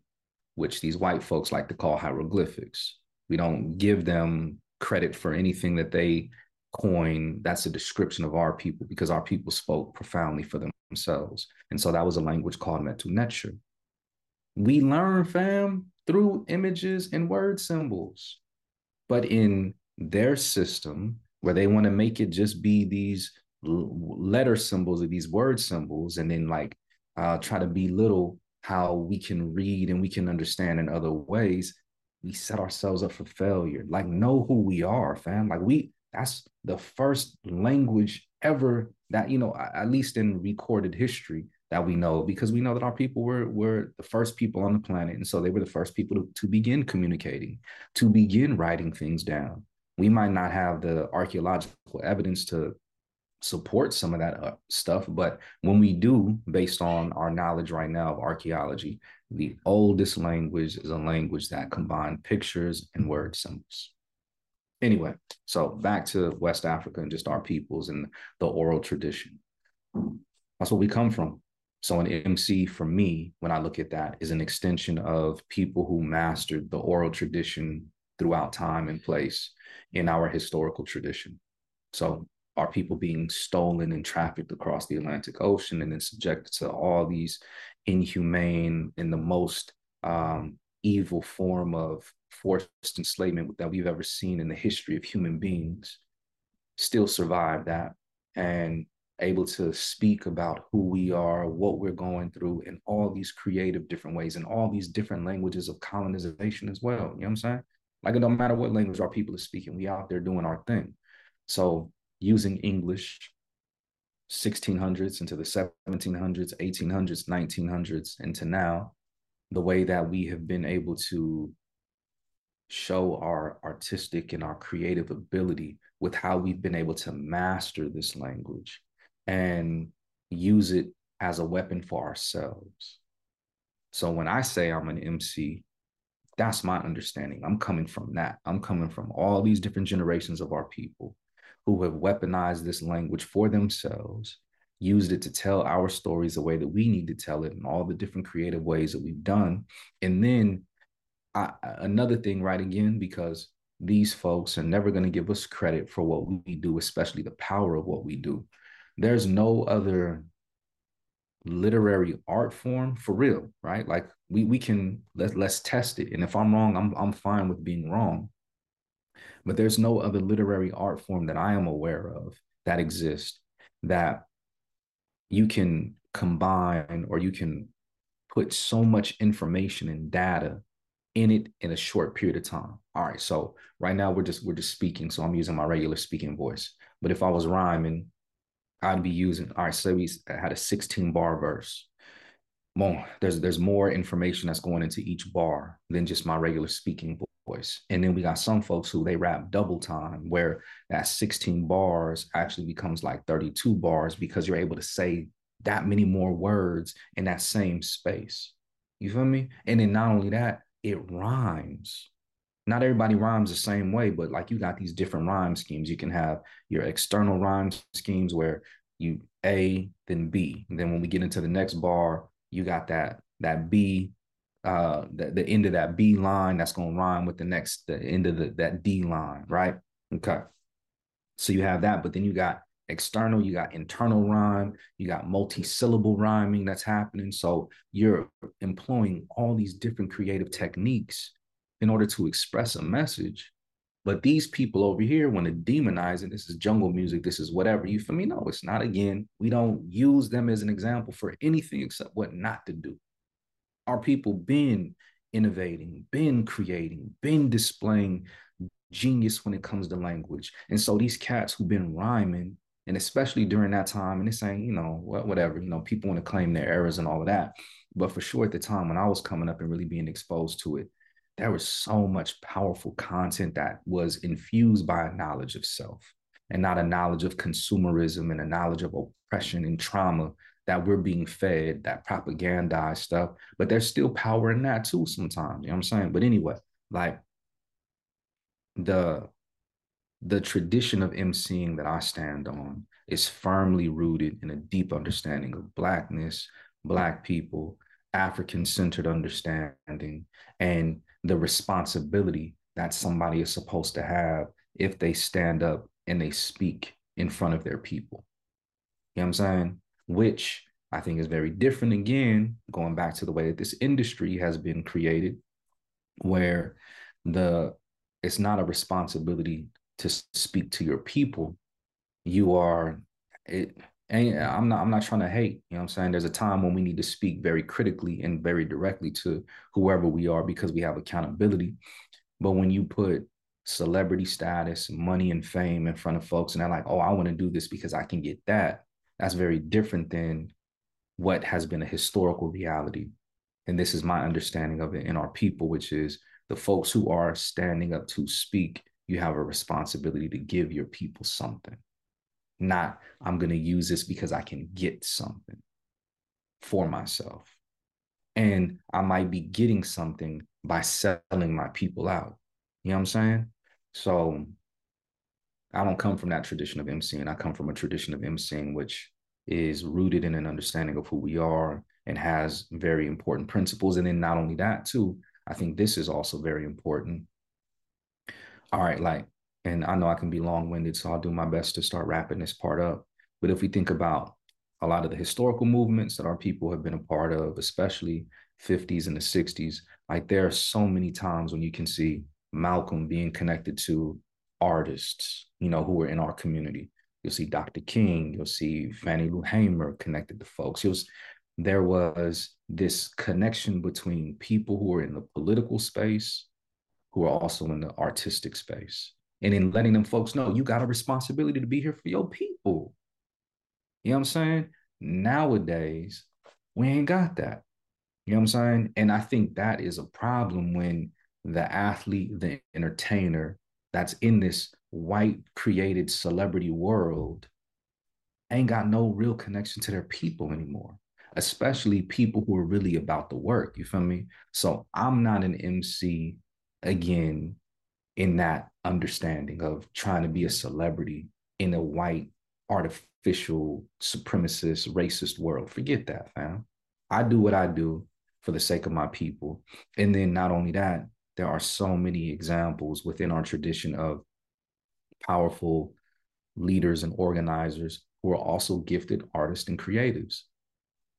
which these white folks like to call hieroglyphics. We don't give them credit for anything that they coin. That's a description of our people because our people spoke profoundly for themselves. And so that was a language called Metu Neter. We learn, fam, through images and word symbols. But in their system, where they want to make it just be these letter symbols or these word symbols, and then like uh, try to belittle how we can read and we can understand in other ways, we set ourselves up for failure. Like, know who we are, fam. Like, we that's the first language ever that you know at least in recorded history that we know because we know that our people were were the first people on the planet and so they were the first people to, to begin communicating to begin writing things down we might not have the archaeological evidence to support some of that uh, stuff but when we do based on our knowledge right now of archaeology the oldest language is a language that combined pictures and word symbols anyway, so back to West Africa and just our peoples and the oral tradition. That's what we come from. So an MC for me, when I look at that, is an extension of people who mastered the oral tradition throughout time and place in our historical tradition. So our people being stolen and trafficked across the Atlantic Ocean and then subjected to all these inhumane and the most um, evil form of forced enslavement that we've ever seen in the history of human beings still survive that and able to speak about who we are, what we're going through in all these creative different ways and all these different languages of colonization as well. You know what I'm saying? Like it don't matter what language our people are speaking, we out there doing our thing. So using English 1600s into the 1700s, 1800s, 1900s, into now, the way that we have been able to show our artistic and our creative ability with how we've been able to master this language and use it as a weapon for ourselves. So when I say I'm an MC, that's my understanding. I'm coming from that. I'm coming from all these different generations of our people who have weaponized this language for themselves, used it to tell our stories the way that we need to tell it in all the different creative ways that we've done, and then I, another thing, right? Again, because these folks are never going to give us credit for what we do, especially the power of what we do. There's no other literary art form for real, right? Like we we can let let's test it. And if I'm wrong, I'm I'm fine with being wrong. But there's no other literary art form that I am aware of that exists that you can combine or you can put so much information and data in it in a short period of time. All right, so right now we're just we're just speaking, so I'm using my regular speaking voice. But if I was rhyming, I'd be using. All right, so we had a 16 bar verse. Well, there's there's more information that's going into each bar than just my regular speaking voice. And then we got some folks who they rap double time, where that 16 bars actually becomes like 32 bars because you're able to say that many more words in that same space. You feel me? And then not only that, it rhymes. Not everybody rhymes the same way, but like you got these different rhyme schemes. You can have your external rhyme schemes where you A, then B. And then when we get into the next bar, you got that that B, uh, the, the end of that B line that's gonna rhyme with the next the end of the that D line, right? Okay. So you have that, but then you got external, you got internal rhyme, you got multi-syllable rhyming that's happening. So you're employing all these different creative techniques in order to express a message. But these people over here want to demonize it. This is jungle music. This is whatever. You for me? No, it's not. Again, we don't use them as an example for anything except what not to do. Our people been innovating, been creating, been displaying genius when it comes to language. And so these cats who've been rhyming and especially during that time, and it's saying, you know, whatever, you know, people want to claim their errors and all of that. But for sure, at the time when I was coming up and really being exposed to it, there was so much powerful content that was infused by a knowledge of self and not a knowledge of consumerism and a knowledge of oppression and trauma that we're being fed, that propagandized stuff. But there's still power in that too sometimes. You know what I'm saying? But anyway, like the the tradition of emceeing that I stand on is firmly rooted in a deep understanding of Blackness, Black people, African centered understanding, and the responsibility that somebody is supposed to have if they stand up and they speak in front of their people. You know what I'm saying? Which I think is very different again, going back to the way that this industry has been created, where the it's not a responsibility to speak to your people, you are it and I'm not I'm not trying to hate, you know what I'm saying? There's a time when we need to speak very critically and very directly to whoever we are because we have accountability. But when you put celebrity status, money and fame in front of folks and they're like, "Oh, I want to do this because I can get that." That's very different than what has been a historical reality. And this is my understanding of it in our people, which is the folks who are standing up to speak you have a responsibility to give your people something. Not, I'm going to use this because I can get something for myself. And I might be getting something by selling my people out. You know what I'm saying? So I don't come from that tradition of emceeing. I come from a tradition of emceeing, which is rooted in an understanding of who we are and has very important principles. And then not only that, too, I think this is also very important all right, like, and I know I can be long winded, so I'll do my best to start wrapping this part up. But if we think about a lot of the historical movements that our people have been a part of, especially 50s and the 60s, like there are so many times when you can see Malcolm being connected to artists, you know, who are in our community. You'll see Dr. King, you'll see Fannie Lou Hamer connected to folks. There was this connection between people who are in the political space who are also in the artistic space. And in letting them folks know you got a responsibility to be here for your people. You know what I'm saying? Nowadays, we ain't got that. You know what I'm saying? And I think that is a problem when the athlete, the entertainer that's in this white created celebrity world ain't got no real connection to their people anymore, especially people who are really about the work. You feel me? So I'm not an MC again in that understanding of trying to be a celebrity in a white artificial supremacist racist world. Forget that fam. I do what i do for the sake of my people. And then not only that there are so many examples within our tradition of powerful leaders and organizers who are also gifted artists and creatives.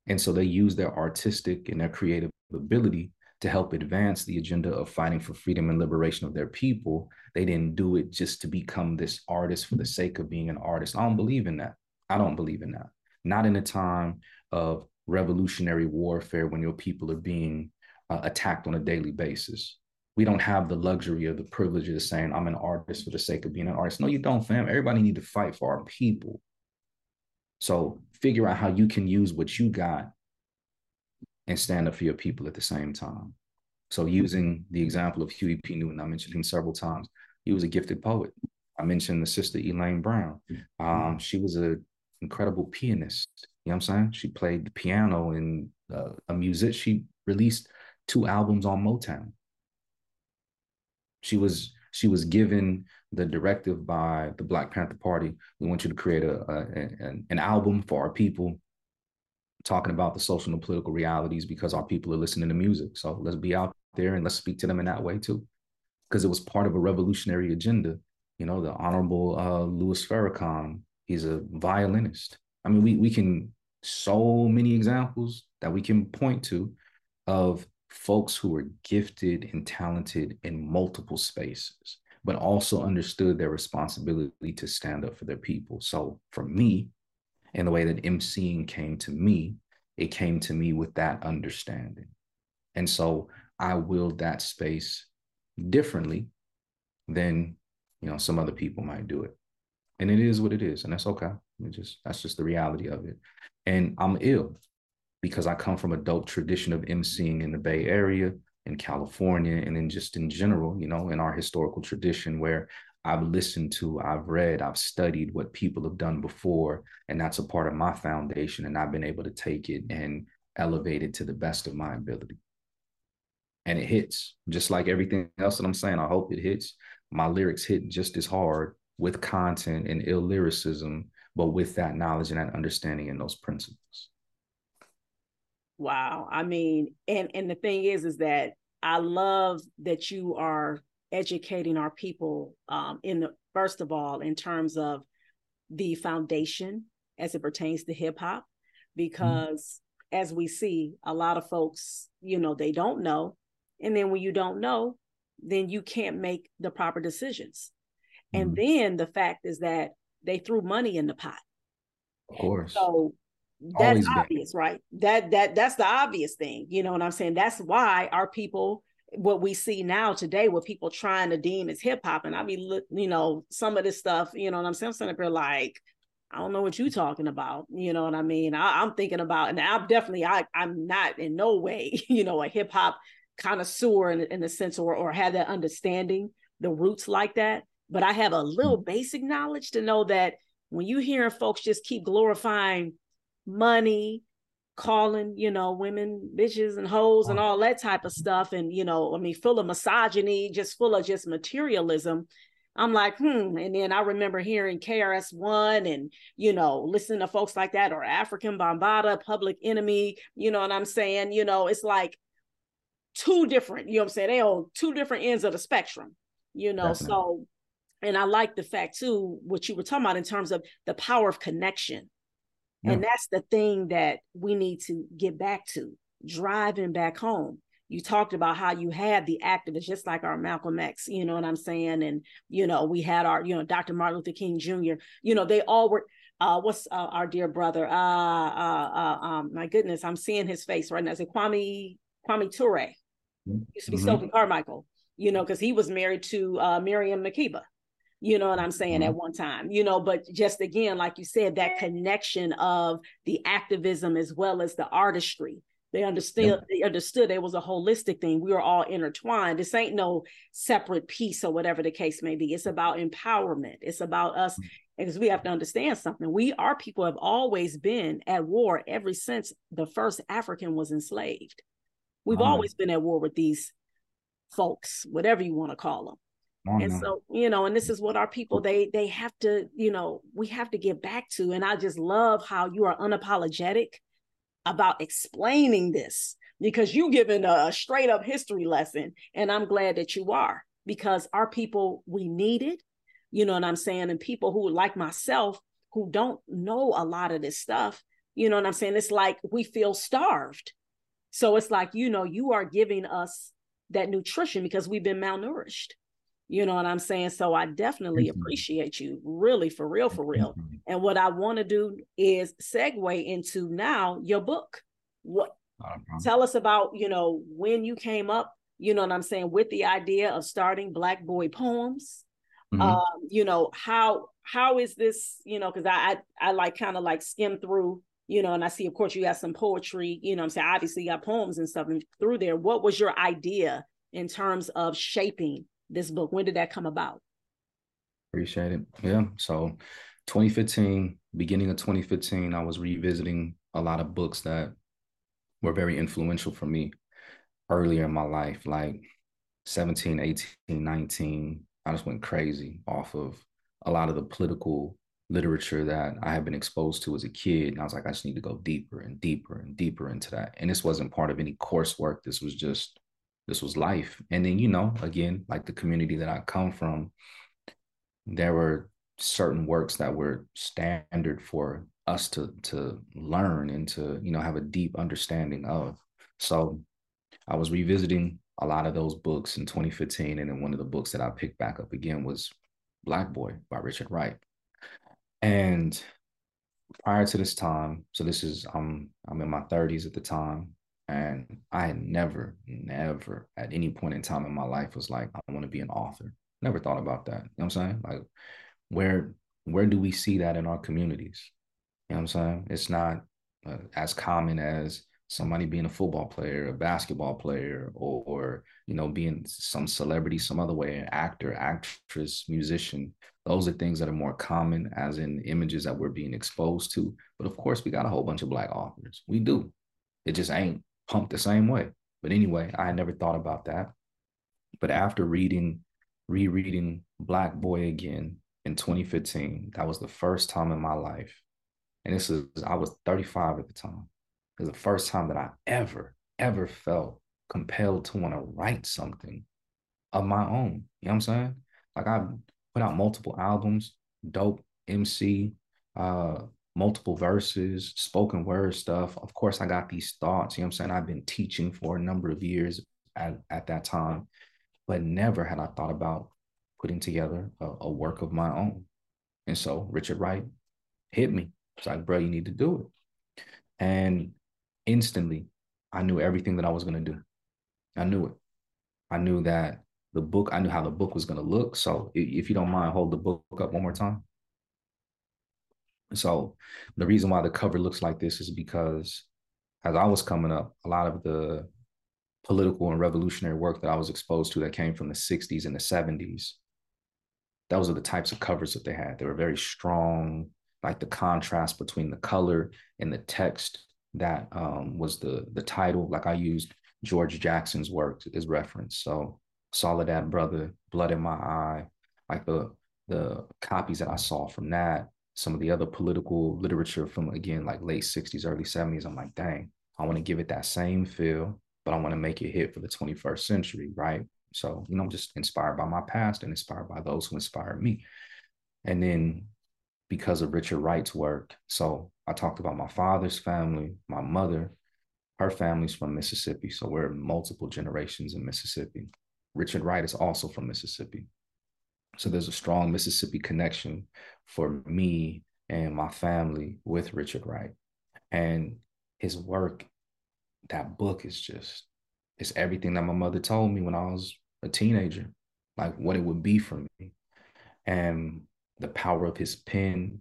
And so they use their artistic and their creative ability to help advance the agenda of fighting for freedom and liberation of their people. They didn't do it just to become this artist for the sake of being an artist. I don't believe in that. I don't believe in that. Not in a time of revolutionary warfare when your people are being uh, attacked on a daily basis. We don't have the luxury of the privilege of saying, I'm an artist for the sake of being an artist. No, you don't, fam. Everybody need to fight for our people. So figure out how you can use what you got and stand up for your people at the same time. So using the example of Huey P. Newton, I mentioned him several times. He was a gifted poet. I mentioned the sister Elaine Brown. Um, she was an incredible pianist. You know what I'm saying? She played the piano and uh, a music. She released two albums on Motown. She was she was given the directive by the Black Panther Party. We want you to create a, a an, an album for our people, talking about the social and political realities because our people are listening to music. So let's be out there and let's speak to them in that way too, because it was part of a revolutionary agenda. You know, the Honorable uh, Louis Farrakhan, he's a violinist. I mean, we we can so many examples that we can point to of folks who were gifted and talented in multiple spaces, but also understood their responsibility to stand up for their people. So for me, and the way that emceeing came to me, it came to me with that understanding. And so I willed that space differently than you know some other people might do it. And it is what it is, and that's okay. It just that's just the reality of it. And I'm ill because I come from a dope tradition of emceeing in the Bay Area, in California, and then just in general, you know, in our historical tradition where I've listened to, I've read, I've studied what people have done before. And that's a part of my foundation. And I've been able to take it and elevate it to the best of my ability. And it hits just like everything else that I'm saying. I hope it hits. My lyrics hit just as hard with content and ill lyricism, but with that knowledge and that understanding and those principles. Wow. I mean, and and the thing is, is that I love that you are educating our people um, in the first of all in terms of the foundation as it pertains to hip hop, because mm-hmm. as we see, a lot of folks, you know, they don't know, and then when you don't know, then you can't make the proper decisions. Mm-hmm. And then the fact is that they threw money in the pot. Of course. So that's Always obvious, been. right? That that that's the obvious thing. You know what I'm saying? That's why our people what we see now today with people trying to deem as hip hop. And I mean, look, you know, some of this stuff, you know what I'm saying? I'm sitting up here like, I don't know what you're talking about. You know what I mean? I, am thinking about, and I'm definitely, I, I'm not in no way, you know, a hip hop connoisseur in, in the sense or, or have that understanding, the roots like that. But I have a little mm-hmm. basic knowledge to know that when you hearing folks just keep glorifying money, calling, you know, women bitches and hoes and all that type of stuff. And, you know, I mean, full of misogyny, just full of just materialism. I'm like, hmm. And then I remember hearing KRS-One and, you know, listening to folks like that or Afrika Bambaataa, Public Enemy, you know what I'm saying? You know, it's like two different, you know what I'm saying? They on two different ends of the spectrum, you know. Definitely. So, and I like the fact too, what you were talking about in terms of the power of connection yeah. And that's the thing that we need to get back to driving back home. You talked about how you had the activists, just like our Malcolm X, you know what I'm saying? And, you know, we had our, you know, Dr. Martin Luther King Jr., you know, they all were, uh, what's uh, our dear brother? Uh, uh, uh, um, my goodness, I'm seeing his face right now. Is it Kwame, Kwame Ture? Used to be mm-hmm. Stokely Carmichael, you know, because he was married to uh, Miriam Makeba you know what I'm saying, mm-hmm. at one time, you know, but just again, like you said, that connection of the activism as well as the artistry. They understood, yep. they understood it was a holistic thing. We were all intertwined. This ain't no separate piece or whatever the case may be. It's about empowerment. It's about us because we have to understand something. We, our people have always been at war ever since the first African was enslaved. We've always been at war with these folks, whatever you want to call them and so you know and this is what our people they they have to you know we have to get back to and i just love how you are unapologetic about explaining this because you given a, a straight up history lesson and i'm glad that you are because our people we need it you know what i'm saying and people who like myself who don't know a lot of this stuff, you know what I'm saying? It's like we feel starved. So it's like, you know, you are giving us that nutrition because we've been malnourished. You know what I'm saying? So I definitely mm-hmm. appreciate you, really, for real, for real. Mm-hmm. And what I want to do is segue into now your book. What tell us about, you know, when you came up, you know what I'm saying, with the idea of starting Black Boy Poems. Mm-hmm. Um, you know, how how is this, you know, because I, I I like kind of like skim through you know, and I see, of course, you got some poetry, you know I'm saying? Obviously, you got poems and stuff and through there. What was your idea in terms of shaping this book? When did that come about? Appreciate it. Yeah. So 2015, beginning of 2015, I was revisiting a lot of books that were very influential for me earlier in my life, like 17, 18, 19. I just went crazy off of a lot of the political literature that I had been exposed to as a kid. And I was like, I just need to go deeper and deeper and deeper into that. And this wasn't part of any coursework. This was just this was life. And then, you know, again, like the community that I come from, there were certain works that were standard for us to to learn and to, you know, have a deep understanding of. So I was revisiting a lot of those books in 2015. And then one of the books that I picked back up again was Black Boy by Richard Wright. And prior to this time, so this is I'm I'm in my 30s at the time. And I never, never at any point in time in my life was like, I want to be an author. Never thought about that. You know what I'm saying? Like, where where do we see that in our communities? You know what I'm saying? It's not uh, as common as somebody being a football player, a basketball player, or, or, you know, being some celebrity, some other way, an actor, actress, musician. Those are things that are more common as in images that we're being exposed to. But of course, we got a whole bunch of black authors. We do. It just ain't pumped the same way. But anyway, I never thought about that. But after reading, rereading Black Boy again in 2015, that was the first time in my life. And this is, I was 35 at the time. It was the first time that I ever, ever felt compelled to want to write something of my own. You know what I'm saying? Like I put out multiple albums, dope MC, uh, multiple verses, spoken word stuff. Of course, I got these thoughts. You know what I'm saying? I've been teaching for a number of years at, at that time, but never had I thought about putting together a, a work of my own. And so Richard Wright hit me. It's like, bro, you need to do it. And instantly, I knew everything that I was going to do. I knew it. I knew that the book, I knew how the book was going to look. So if you don't mind, hold the book up one more time. So the reason why the cover looks like this is because as I was coming up, a lot of the political and revolutionary work that I was exposed to that came from the 60s and the 70s, those are the types of covers that they had. They were very strong, like the contrast between the color and the text that um, was the the title. Like I used George Jackson's work as reference. So Soledad Brother, Blood in My Eye, like the the copies that I saw from that some of the other political literature from again like late 60s early 70s i'm like dang i want to give it that same feel but i want to make it hit for the 21st century right? So you know i'm just inspired by my past and inspired by those who inspired me. And then because of richard wright's work so i talked about my father's family my mother her family's from mississippi so we're multiple generations in mississippi. Richard wright is also from mississippi so there's a strong Mississippi connection for me and my family with Richard Wright. And his work, that book is just, it's everything that my mother told me when I was a teenager, like what it would be for me. And the power of his pen,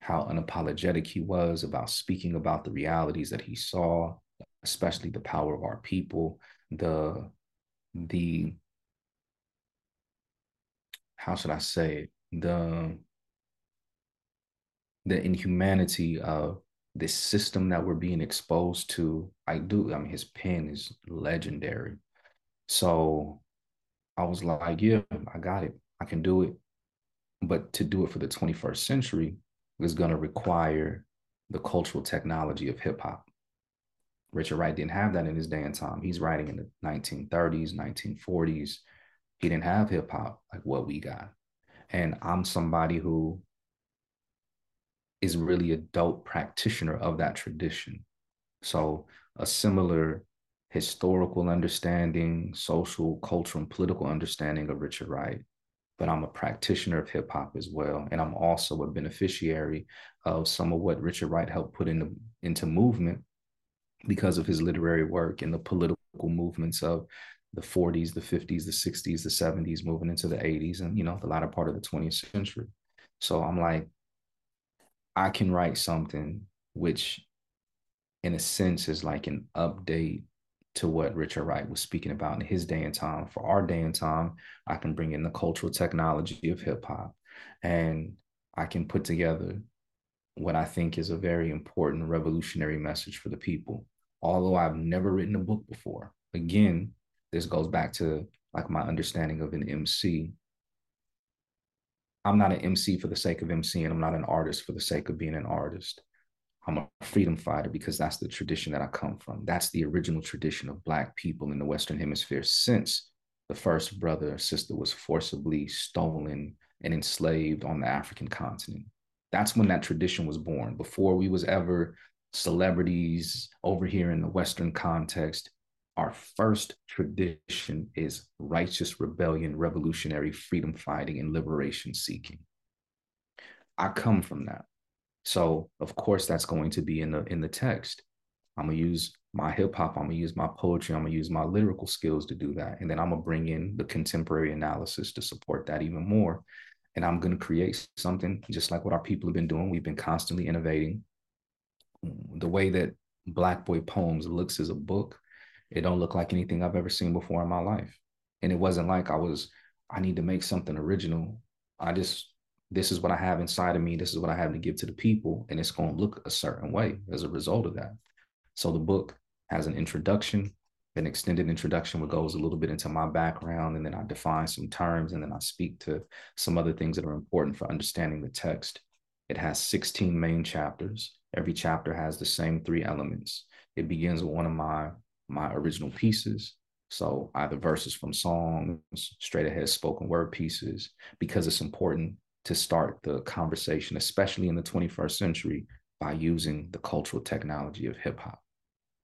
how unapologetic he was about speaking about the realities that he saw, especially the power of our people, the the how should I say it? the the inhumanity of this system that we're being exposed to. I do. I mean, his pen is legendary. So I was like, yeah, I got it. I can do it. But to do it for the 21st century is going to require the cultural technology of hip hop. Richard Wright didn't have that in his day and time. He's writing in the 1930s, 1940s. He didn't have hip hop like what we got. And I'm somebody who is really a dope practitioner of that tradition. So a similar historical understanding, social, cultural, and political understanding of Richard Wright. But I'm a practitioner of hip hop as well. And I'm also a beneficiary of some of what Richard Wright helped put into, into movement because of his literary work and the political movements of the 40s, the 50s, the 60s, the 70s, moving into the 80s, and you know, the latter part of the 20th century. So I'm like, I can write something which, in a sense, is like an update to what Richard Wright was speaking about in his day and time. For our day and time, I can bring in the cultural technology of hip hop and I can put together what I think is a very important revolutionary message for the people. Although I've never written a book before. Again, this goes back to like my understanding of an MC. I'm not an MC for the sake of MC, and I'm not an artist for the sake of being an artist. I'm a freedom fighter because that's the tradition that I come from. That's the original tradition of Black people in the Western Hemisphere since the first brother or sister was forcibly stolen and enslaved on the African continent. That's when that tradition was born. Before we was ever celebrities over here in the Western context, our first tradition is righteous rebellion, revolutionary freedom fighting, and liberation seeking. I come from that. So of course that's going to be in the in the text. I'm gonna use my hip hop, I'm gonna use my poetry, I'm gonna use my lyrical skills to do that. And then I'm gonna bring in the contemporary analysis to support that even more. And I'm gonna create something just like what our people have been doing. We've been constantly innovating. The way that Black Boy Poems looks as a book, it don't look like anything I've ever seen before in my life. And it wasn't like I was, I need to make something original. I just this is what I have inside of me. This is what I have to give to the people. And it's going to look a certain way mm-hmm. as a result of that. So the book has an introduction, an extended introduction, which goes a little bit into my background. And then I define some terms and then I speak to some other things that are important for understanding the text. It has 16 main chapters. Every chapter has the same three elements. It begins with one of my my original pieces. So either verses from songs, straight ahead spoken word pieces, because it's important to start the conversation, especially in the 21st century, by using the cultural technology of hip hop,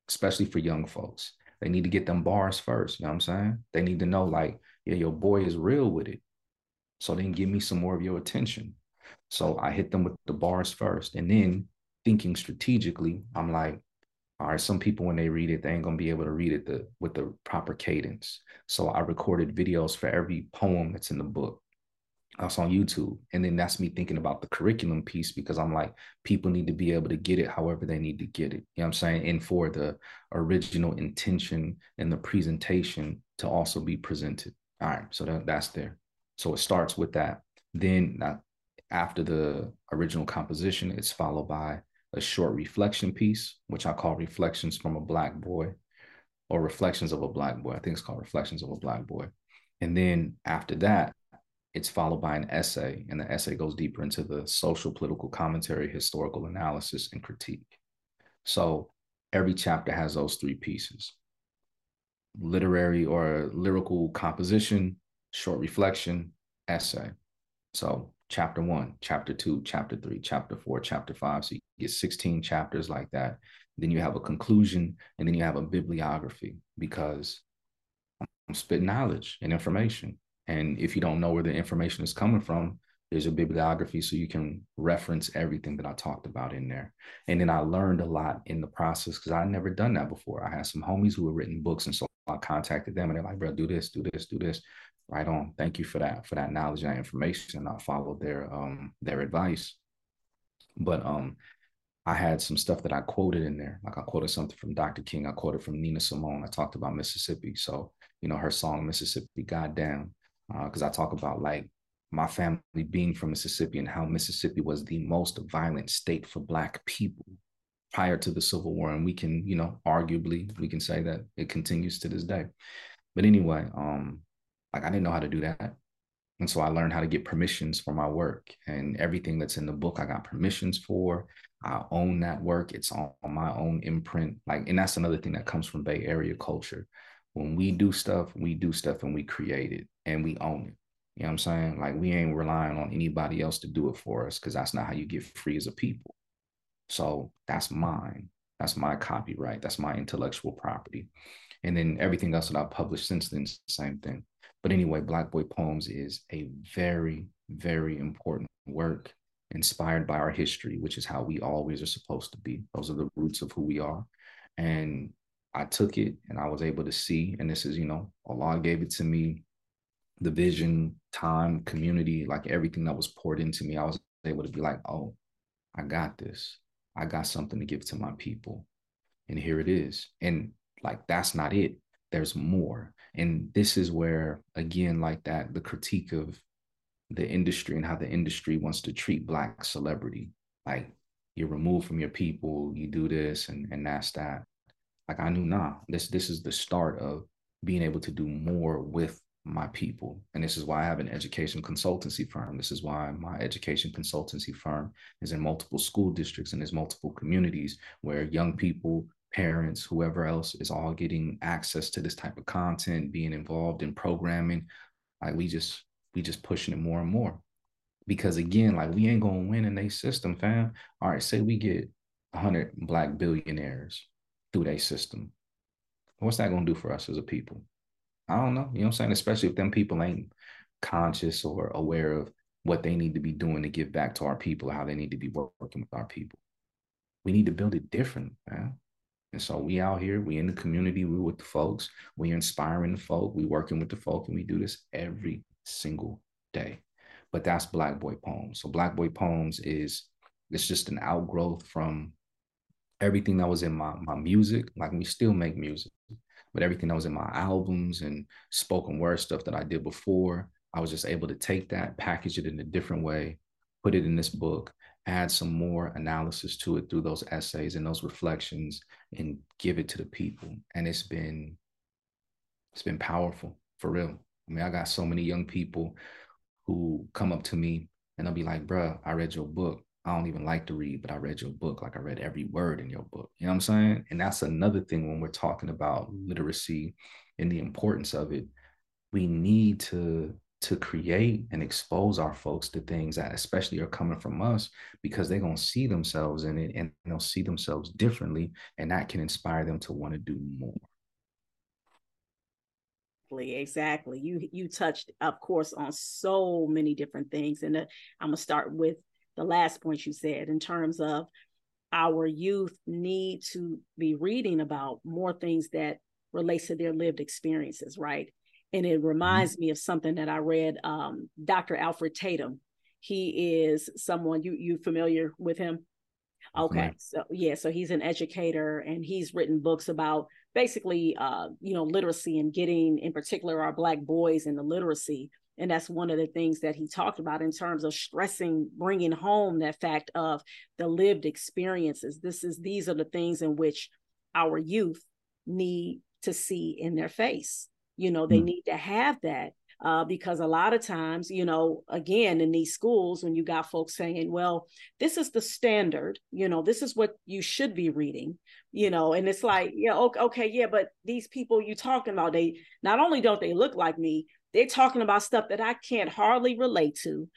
especially for young folks. They need to get them bars first. You know what I'm saying? They need to know, like, yeah, your boy is real with it. So then give me some more of your attention. So I hit them with the bars first. And then thinking strategically, I'm like, all right, some people when they read it, they ain't gonna be able to read it the, with the proper cadence. So I recorded videos for every poem that's in the book. That's on YouTube. And then that's me thinking about the curriculum piece because I'm like, people need to be able to get it however they need to get it. You know what I'm saying? And for the original intention and the presentation to also be presented. All right. So that, that's there. So it starts with that. Then uh, after the original composition, it's followed by a short reflection piece, which I call Reflections from a Black Boy or Reflections of a Black Boy. I think it's called Reflections of a Black Boy. And then after that, it's followed by an essay, and the essay goes deeper into the social, political commentary, historical analysis, and critique. So every chapter has those three pieces literary or lyrical composition, short reflection, essay. So chapter one, chapter two, chapter three, chapter four, chapter five. So you get 16 chapters like that. Then you have a conclusion, and then you have a bibliography because I'm spitting knowledge and information. And if you don't know where the information is coming from, there's a bibliography so you can reference everything that I talked about in there. And then I learned a lot in the process because I'd never done that before. I had some homies who had written books, and so I contacted them and they're like, bro, do this, do this, do this. Right on. Thank you for that, for that knowledge and that information. I followed their um their advice. But um I had some stuff that I quoted in there. Like I quoted something from Dr. King. I quoted from Nina Simone. I talked about Mississippi. So, you know, her song Mississippi Goddamn because uh, I talk about like my family being from Mississippi and how Mississippi was the most violent state for Black people prior to the Civil War. And we can, you know, arguably, we can say that it continues to this day. But anyway, um, like I didn't know how to do that. And so I learned how to get permissions for my work and everything that's in the book, I got permissions for. I own that work. It's on, my own imprint. Like, and that's another thing that comes from Bay Area culture when we do stuff, we do stuff and we create it and we own it. You know what I'm saying? Like we ain't relying on anybody else to do it for us because that's not how you get free as a people. So that's mine. That's my copyright. That's my intellectual property. And then everything else that I've published since then, same thing. But mm-hmm. anyway, Black Boy Poems is a very, very important work inspired by our history, which is how we always are supposed to be. Those are the roots of who we are. And I took it and I was able to see, and this is, you know, Allah gave it to me, the vision, time, community, like everything that was poured into me. I was able to be like, oh, I got this. I got something to give to my people. And here it is. And like, that's not it. There's more. And this is where, again, like that, the critique of the industry and how the industry wants to treat Black celebrity. Like, you're removed from your people, you do this, and, and that's that. Like, I knew, nah, this, this is the start of being able to do more with my people. And this is why I have an education consultancy firm. This is why my education consultancy firm is in multiple school districts and there's multiple communities where young people, parents, whoever else is all getting access to this type of content, being involved in programming. Like we just we just pushing it more and more. Because again, like we ain't gonna win in a system, fam. All right, say we get 100 black billionaires through their system. What's that gonna do for us as a people? I don't know. You know what I'm saying? Especially if them people ain't conscious or aware of what they need to be doing to give back to our people, how they need to be working with our people. We need to build it different, man. And so we out here, we in the community, we with the folks, we inspiring the folk, we working with the folk, and we do this every single day. But that's Black Boy Poems. So Black Boy Poems is it's just an outgrowth from everything that was in my my music. Like we still make music but everything that was in my albums and spoken word stuff that I did before, I was just able to take that, package it in a different way, put it in this book, add some more analysis to it through those essays and those reflections and give it to the people. And it's been it's been powerful for real. I mean, I got so many young people who come up to me and they'll be like, bruh, I read your book. I don't even like to read, but I read your book. Like I read every word in your book. You know what I'm saying? And that's another thing when we're talking about literacy and the importance of it. We need to to create and expose our folks to things that especially are coming from us because they're going to see themselves in it and they'll see themselves differently and that can inspire them to want to do more exactly you you touched of course on so many different things and uh, i'm going to start with the last point you said in terms of our youth need to be reading about more things that relates to their lived experiences, right? And it mm-hmm. reminds mm-hmm. me of something that I read. Um, Dr. Alfred Tatum. He is someone you you familiar with him? Okay, right. so yeah, so he's an educator and he's written books about basically, uh, you know, literacy and getting, in particular, our black boys into literacy and that's one of the things that he talked about in terms of stressing bringing home that fact of the lived experiences this is these are the things in which our youth need to see in their face you know they mm. need to have that uh, because a lot of times, you know, again, in these schools, when you got folks saying, well, this is the standard, you know, this is what you should be reading, you know, and it's like, yeah, okay, okay, yeah, but these people you talking about, they not only don't they look like me, they're talking about stuff that I can't hardly relate to.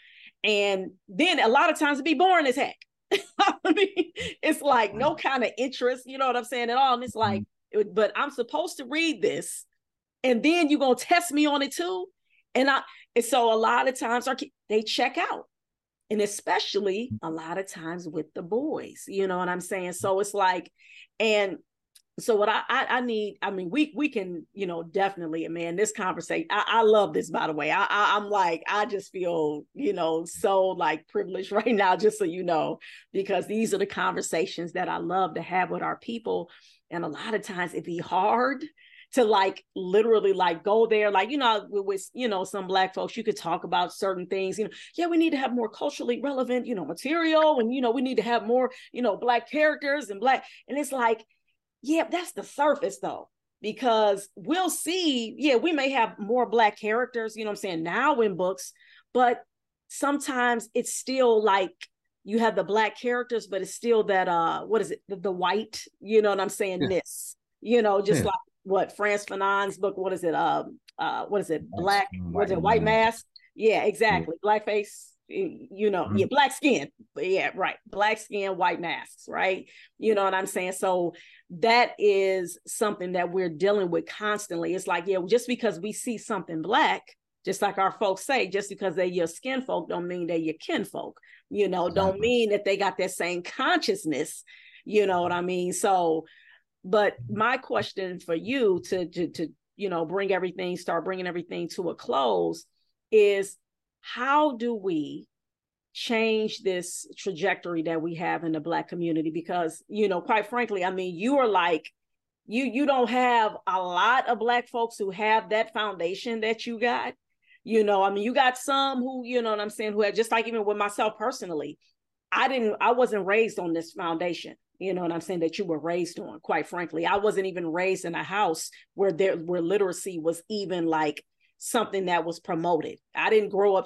And then a lot of times it be boring as heck. I mean, it's like no kind of interest, you know what I'm saying at all. And it's like, mm-hmm. but I'm supposed to read this, and then you're gonna test me on it too. And I and so a lot of times our they check out. And especially a lot of times with the boys, you know what I'm saying? So it's like, and so what I, I, I need i mean we we can you know definitely man this conversation i, I love this by the way I, I i'm like i just feel you know so like privileged right now just so you know because these are the conversations that i love to have with our people and a lot of times it'd be hard to like literally like go there like you know with, with, you know some black folks you could talk about certain things you know yeah we need to have more culturally relevant you know material and you know we need to have more you know black characters and black and it's like yeah, that's the surface though, because we'll see, yeah, we may have more black characters, you know I'm saying, now in books, but sometimes it's still like you have the black characters, but it's still that uh what is it, the, the white, you know what I'm saying, yeah. this, you know, just yeah. like what Frantz Fanon's book, what is it? Um uh, uh what is it, black, what is it, white mask? Yeah, exactly. Yeah. Blackface, you know, mm-hmm. yeah, black skin. Yeah, right. Black skin, white masks, right? You know what I'm saying? So that is something that we're dealing with constantly. It's like, yeah, just because we see something black, just like our folks say, just because they're your skin folk don't mean they're your kinfolk. You know, don't mean that they got that same consciousness. You know what I mean? So, but my question for you to to to you know bring everything, start bringing everything to a close, is how do we change this trajectory that we have in the black community because you know quite frankly i mean you are like you you don't have a lot of black folks who have that foundation that you got you know, I mean, you got some who, you know what I'm saying, who had just like even with myself personally, I didn't, I wasn't raised on this foundation. You know what I'm saying? That you were raised on, quite frankly. I wasn't even raised in a house where there where literacy was even like something that was promoted. I didn't grow up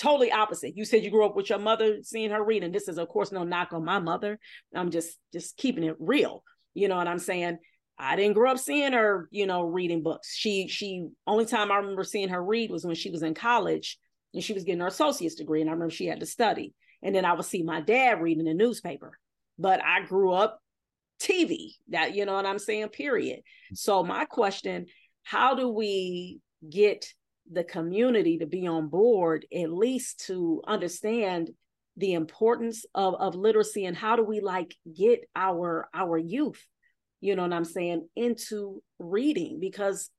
totally opposite. You said you grew up with your mother seeing her reading. This is, of course, no knock on my mother. I'm just just keeping it real. You know what I'm saying? I didn't grow up seeing her, you know, reading books. She she only time I remember seeing her read was when she was in college and she was getting her associate's degree. And I remember she had to study. And then I would see my dad reading the newspaper. But I grew up TV. That you know what I'm saying, period. Mm. So my question, how do we get the community to be on board, at least to understand the importance of, of literacy and how do we like get our our youth you know what I'm saying, into reading because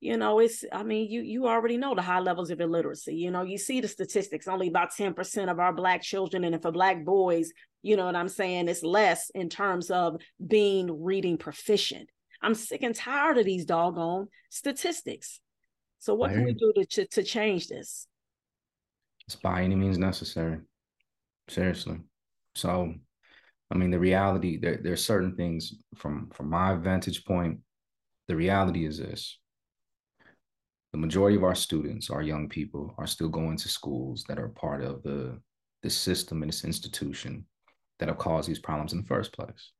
you know it's i mean you you already know the high levels of illiteracy you know you see the statistics only about 10% of our black children and for black boys you know what i'm saying it's less in terms of being reading proficient. I'm sick and tired of these doggone statistics. So what can we do to, to, to change this? It's by any means necessary. Seriously. So I mean, the reality there there are certain things from from my vantage point. The reality is this: the majority of our students, our young people, are still going to schools that are part of the the system and this institution that have caused these problems in the first place.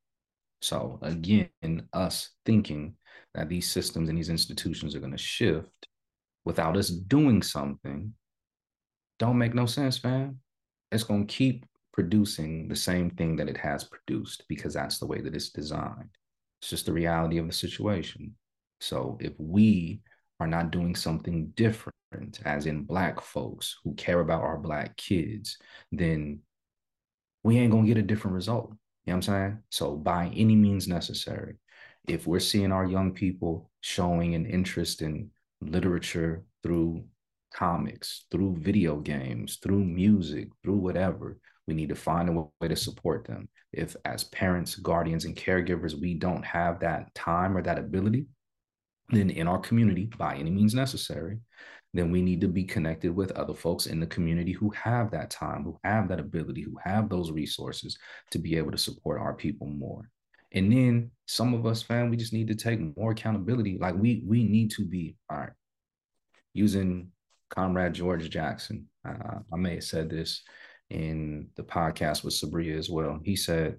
So again, us thinking that these systems and these institutions are going to shift without us doing something don't make no sense, man. It's going to keep producing the same thing that it has produced because that's the way that it's designed. It's just the reality of the situation. So if we are not doing something different, as in Black folks who care about our Black kids, then we ain't gonna get a different result. You know what I'm saying? So by any means necessary, if we're seeing our young people showing an interest in literature through comics, through video games, through music, through whatever, we need to find a way to support them. If, as parents, guardians, and caregivers, we don't have that time or that ability, then in our community, by any means necessary, then we need to be connected with other folks in the community who have that time, who have that ability, who have those resources to be able to support our people more. And then some of us, fam, we just need to take more accountability. Like we we need to be all right. Using Comrade George Jackson, uh, I may have said this in the podcast with Sabria as well. He said,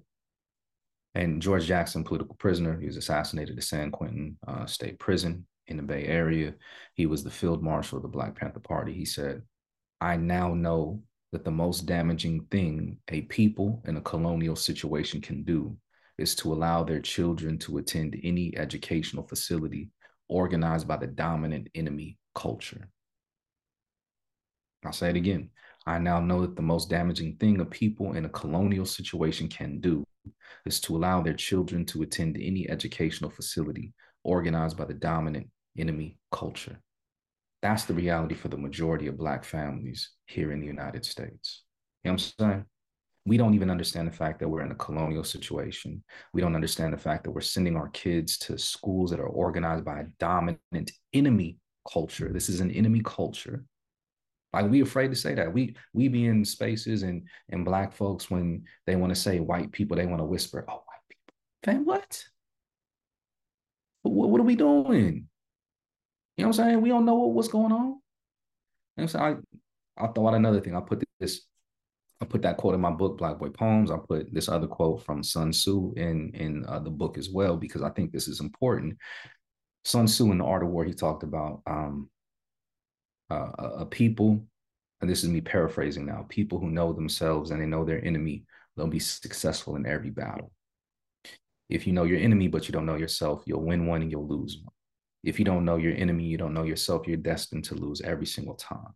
and George Jackson, political prisoner, he was assassinated at San Quentin uh, State Prison in the Bay Area. He was the field marshal of the Black Panther Party. He said, I now know that the most damaging thing a people in a colonial situation can do is to allow their children to attend any educational facility organized by the dominant enemy culture. I'll say it again. I now know that the most damaging thing a people in a colonial situation can do is to allow their children to attend any educational facility organized by the dominant enemy culture. That's the reality for the majority of Black families here in the United States. You know what I'm saying? We don't even understand the fact that we're in a colonial situation. We don't understand the fact that we're sending our kids to schools that are organized by a dominant enemy culture. This is an enemy culture like we afraid to say that. We we be in spaces and and black folks when they want to say white people, they want to whisper, "Oh, white people." Fam, what? what? What are we doing? You know what I'm saying? We don't know what, what's going on. You know what I'm saying? I, I'll throw out another thing. I put this, I put that quote in my book, Black Boy Poems. I put this other quote from Sun Tzu in in uh, the book as well because I think this is important. Sun Tzu in the Art of War, he talked about um, uh, a people and this is me paraphrasing now, people who know themselves and they know their enemy, they'll be successful in every battle. If you know your enemy, but you don't know yourself, you'll win one and you'll lose one. If you don't know your enemy, you don't know yourself, you're destined to lose every single time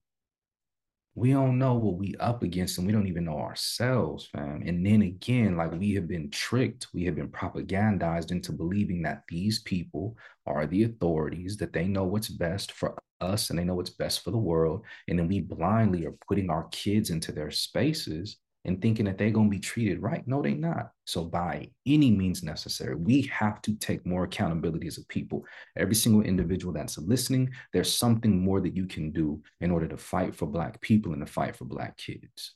we don't know what we up against and we don't even know ourselves fam and then again like we have been tricked we have been propagandized into believing that these people are the authorities that they know what's best for us and they know what's best for the world and then we blindly are putting our kids into their spaces and thinking that they're going to be treated right. No, they're not. So, by any means necessary, we have to take more accountability as a people. Every single individual that's listening, there's something more that you can do in order to fight for Black people and to fight for Black kids.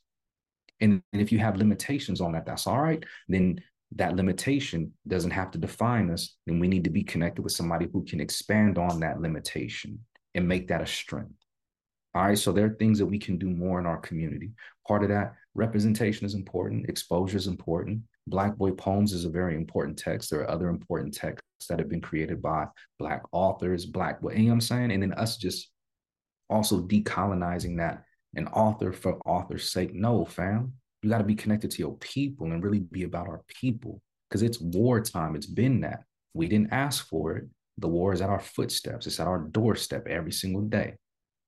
And, and if you have limitations on that, that's all right. Then that limitation doesn't have to define us. Then we need to be connected with somebody who can expand on that limitation and make that a strength. All right. So there are things that we can do more in our community. Part of that representation is important, exposure is important. Black Boy Poems is a very important text. There are other important texts that have been created by Black authors, Black, you know what I'm saying? And then us just also decolonizing that an author for author's sake. No, fam. You got to be connected to your people and really be about our people because it's wartime. It's been that. We didn't ask for it. The war is at our footsteps, it's at our doorstep every single day.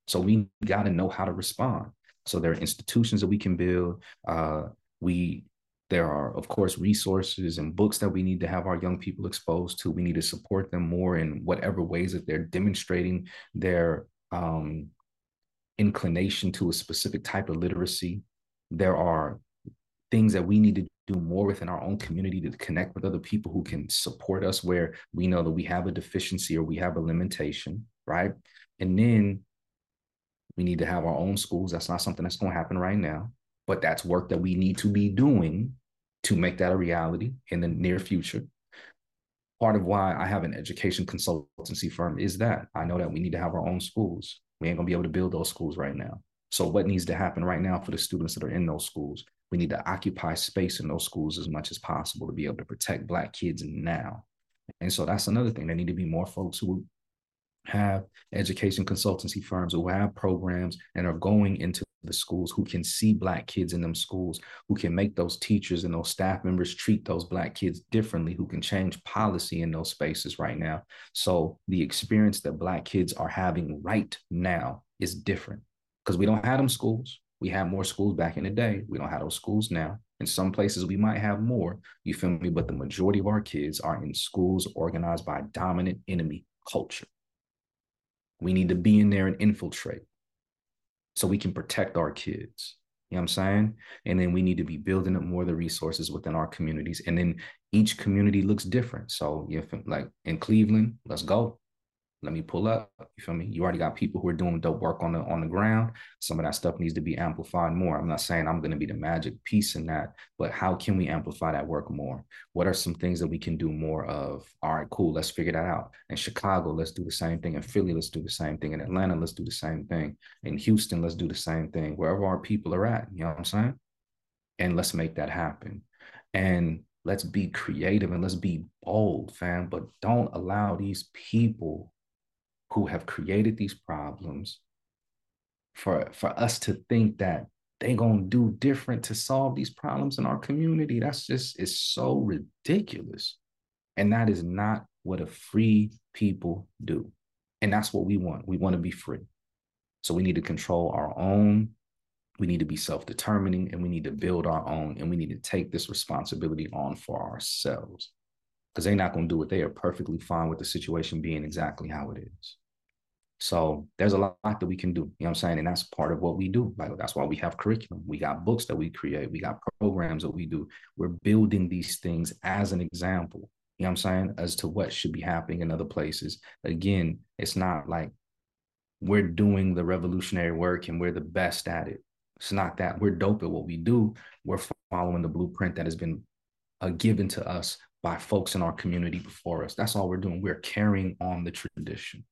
So we got to know how to respond. So there are institutions that we can build. Uh, we there are of course resources and books that we need to have our young people exposed to. We need to support them more in whatever ways that they're demonstrating their um, inclination to a specific type of literacy. There are things that we need to do more within our own community to connect with other people who can support us where we know that we have a deficiency or we have a limitation, right? And then we need to have our own schools. That's not something that's going to happen right now, but that's work that we need to be doing to make that a reality in the near future. Part of why I have an education consultancy firm is that I know that we need to have our own schools. We ain't going to be able to build those schools right now. So, what needs to happen right now for the students that are in those schools? We need to occupy space in those schools as much as possible to be able to protect Black kids now. And so that's another thing. There need to be more folks who have education consultancy firms who have programs and are going into the schools who can see black kids in them schools who can make those teachers and those staff members treat those black kids differently who can change policy in those spaces right now so the experience that black kids are having right now is different because we don't have them schools we had more schools back in the day we don't have those schools now in some places we might have more you feel me but the majority of our kids are in schools organized by dominant enemy culture we need to be in there and infiltrate so we can protect our kids. You know what I'm saying? And then we need to be building up more of the resources within our communities. And then each community looks different. So, you like in Cleveland, let's go let me pull up. You feel me? You already got people who are doing dope work on the on the ground. Some of that stuff needs to be amplified more. I'm not saying I'm going to be the magic piece in that, but how can we amplify that work more? What are some things that we can do more of? All right, cool. Let's figure that out. In Chicago, let's do the same thing. In Philly, let's do the same thing. In Atlanta, let's do the same thing. In Houston, let's do the same thing. Wherever our people are at, you know what I'm saying? And let's make that happen. And let's be creative and let's be bold, fam. But don't allow these people who have created these problems for for us to think that they gonna do different to solve these problems in our community. That's just is so ridiculous. And that is not what a free people do. And that's what we want. We want to be free. So we need to control our own. We need to be self-determining and we need to build our own and we need to take this responsibility on for ourselves because they're not going to do it they are perfectly fine with the situation being exactly how it is so there's a lot that we can do, you know what I'm saying? And that's part of what we do. Like that's why we have curriculum. We got books that we create. We got programs that we do. We're building these things as an example, you know what I'm saying, as to what should be happening in other places. Again, it's not like we're doing the revolutionary work and we're the best at it. It's not that we're dope at what we do. We're following the blueprint that has been uh, given to us by folks in our community before us. That's all we're doing. We're carrying on the tradition.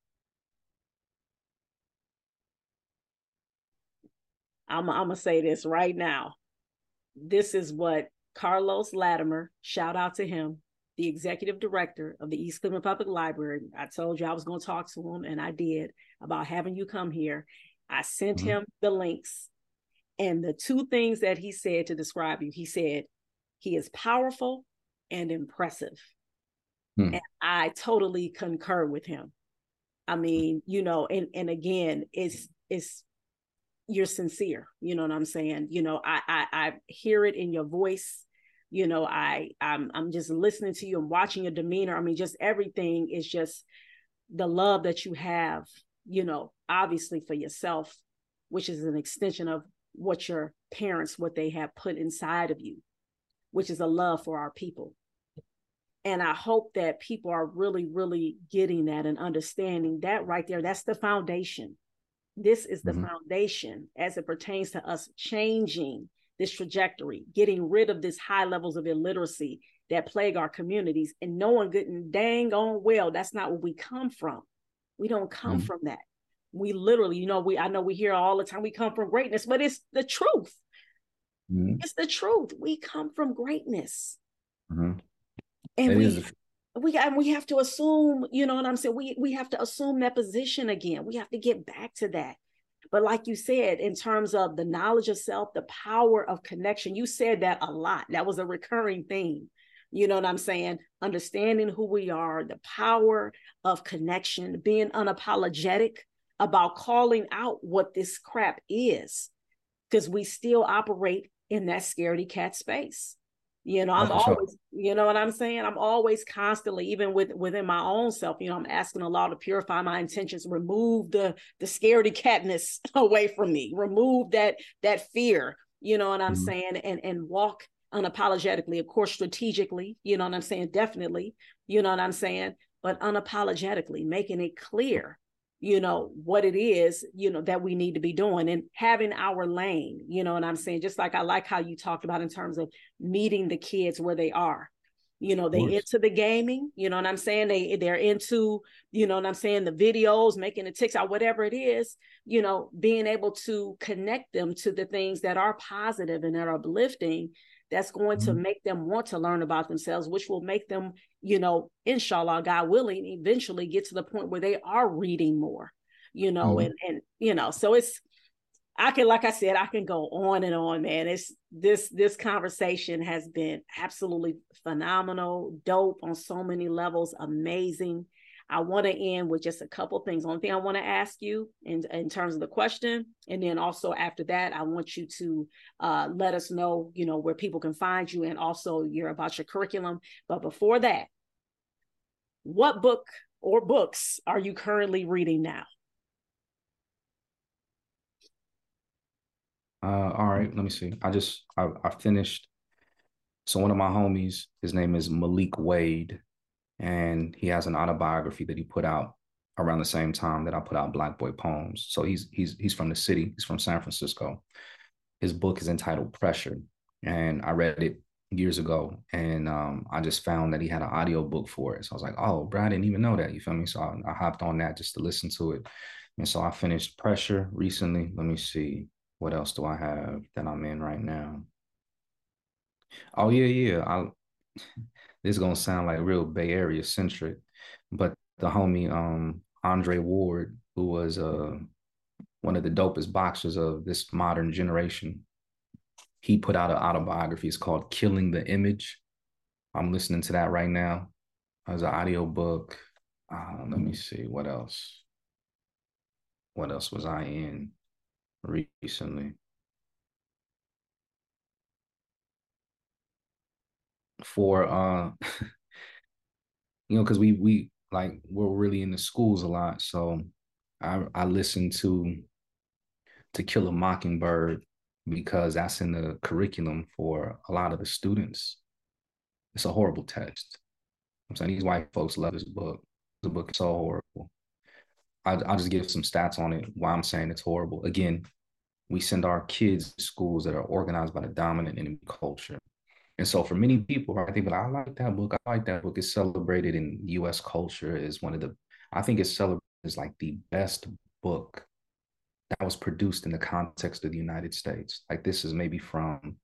I'm, I'm going to say this right now. This is what Carlos Latimer, shout out to him, the executive director of the East Cleveland Public Library. I told you I was going to talk to him, and I did about having you come here. I sent mm-hmm. him the links And the two things that he said to describe you, he said, he is powerful and impressive. Hmm. And I totally concur with him. I mean, you know, and and again, it's it's you're sincere. You know what I'm saying? You know, I I, I hear it in your voice. You know, I I'm I'm just listening to you and watching your demeanor. I mean, just everything is just the love that you have. You know, obviously for yourself, which is an extension of what your parents what they have put inside of you, which is a love for our people. And I hope that people are really, really getting that and understanding that right there. That's the foundation. This is the mm-hmm. foundation as it pertains to us changing this trajectory, getting rid of this high levels of illiteracy that plague our communities, and knowing good and dang on well that's not where we come from. We don't come mm-hmm. from that. We literally, you know, we I know we hear all the time we come from greatness, but it's the truth. Mm-hmm. It's the truth. We come from greatness. Mm-hmm. And we, a- we and we have to assume, you know what I'm saying? We we have to assume that position again. We have to get back to that. But like you said, in terms of the knowledge of self, the power of connection, you said that a lot. That was a recurring theme. You know what I'm saying? Understanding who we are, the power of connection, being unapologetic about calling out what this crap is, because we still operate in that scaredy cat space. You know, I'm always, you know what I'm saying? I'm always constantly, even with within my own self, you know, I'm asking Allah to purify my intentions, remove the the scaredy catness away from me, remove that that fear, you know what I'm mm-hmm. saying, and and walk unapologetically, of course, strategically, you know what I'm saying, definitely, you know what I'm saying, but unapologetically, making it clear you know what it is you know that we need to be doing and having our lane you know and i'm saying? Just like i like how you talked about in terms of meeting the kids where they are. You know they into the gaming you know what i'm saying? They they're into you know what i'm saying the videos making the ticks tiktok whatever it is you know being able to connect them to the things that are positive and that are uplifting that's going mm-hmm. to make them want to learn about themselves, which will make them, you know, inshallah, God willing, eventually get to the point where they are reading more, you know, mm-hmm. and and you know, so it's I can, like I said, I can go on and on, man. It's this this conversation has been absolutely phenomenal, dope on so many levels, amazing. I want to end with just a couple things. One thing I want to ask you in, in terms of the question, and then also after that, I want you to uh, let us know, you know, where people can find you and also your about your curriculum. But before that, what book or books are you currently reading now? Uh, all right, let me see. I just I, I finished. So one of my homies, his name is Malik Wade and he has an autobiography that he put out around the same time that I put out Black Boy Poems. So he's he's he's from the city. He's from San Francisco. His book is entitled Pressure, and I read it years ago, and um, I just found that he had an audio book for it. So I was like, oh, bro, I didn't even know that. You feel me? So I, I hopped on that just to listen to it, and so I finished Pressure recently. Let me see what else do I have that I'm in right now. Oh yeah, yeah. I this is gonna sound like real Bay Area centric, but the homie um Andre Ward, who was uh one of the dopest boxers of this modern generation, he put out an autobiography. It's called Killing the Image. I'm listening to that right now as an audio book. Uh, let me see what else. What else was I in recently? For uh you know because we we like we're really in the schools a lot so i i listen to to kill a mockingbird because that's in the curriculum for a lot of the students. It's a horrible text i'm saying these white folks love this book. The book is so horrible. I, i'll just give some stats on it why i'm saying it's horrible. Again we send our kids to schools that are organized by the dominant enemy culture and so for many people, I think, but I like that book. I like that book. It's celebrated in US culture is one of the, I think it's celebrated as like the best book that was produced in the context of the United States. Like this is maybe from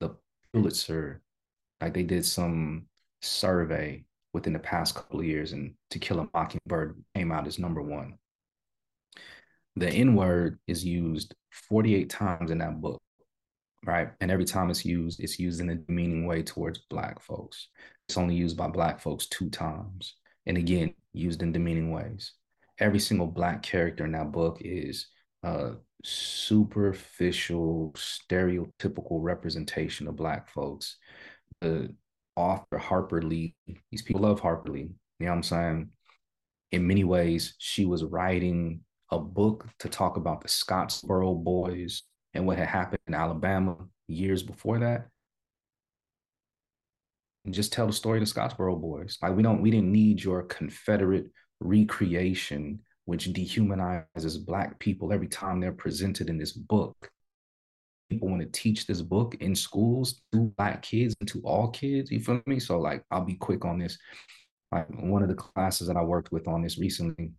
the Pulitzer, like they did some survey within the past couple of years and To Kill a Mockingbird came out as number one. the N word is used 48 times in that book, right? And every time it's used, it's used in a demeaning way towards Black folks. It's only used by Black folks two times. And again, used in demeaning ways. Every single Black character in that book is a superficial, stereotypical representation of Black folks. The author, Harper Lee, these people love Harper Lee. You know what I'm saying? In many ways, she was writing a book to talk about the Scottsboro boys and what had happened in Alabama years before that. And just tell the story of the Scottsboro boys. Like we don't, we didn't need your Confederate recreation, which dehumanizes Black people every time they're presented in this book. People want to teach this book in schools to Black kids and to all kids. You feel me? So like, I'll be quick on this. Like one of the classes that I worked with on this recently,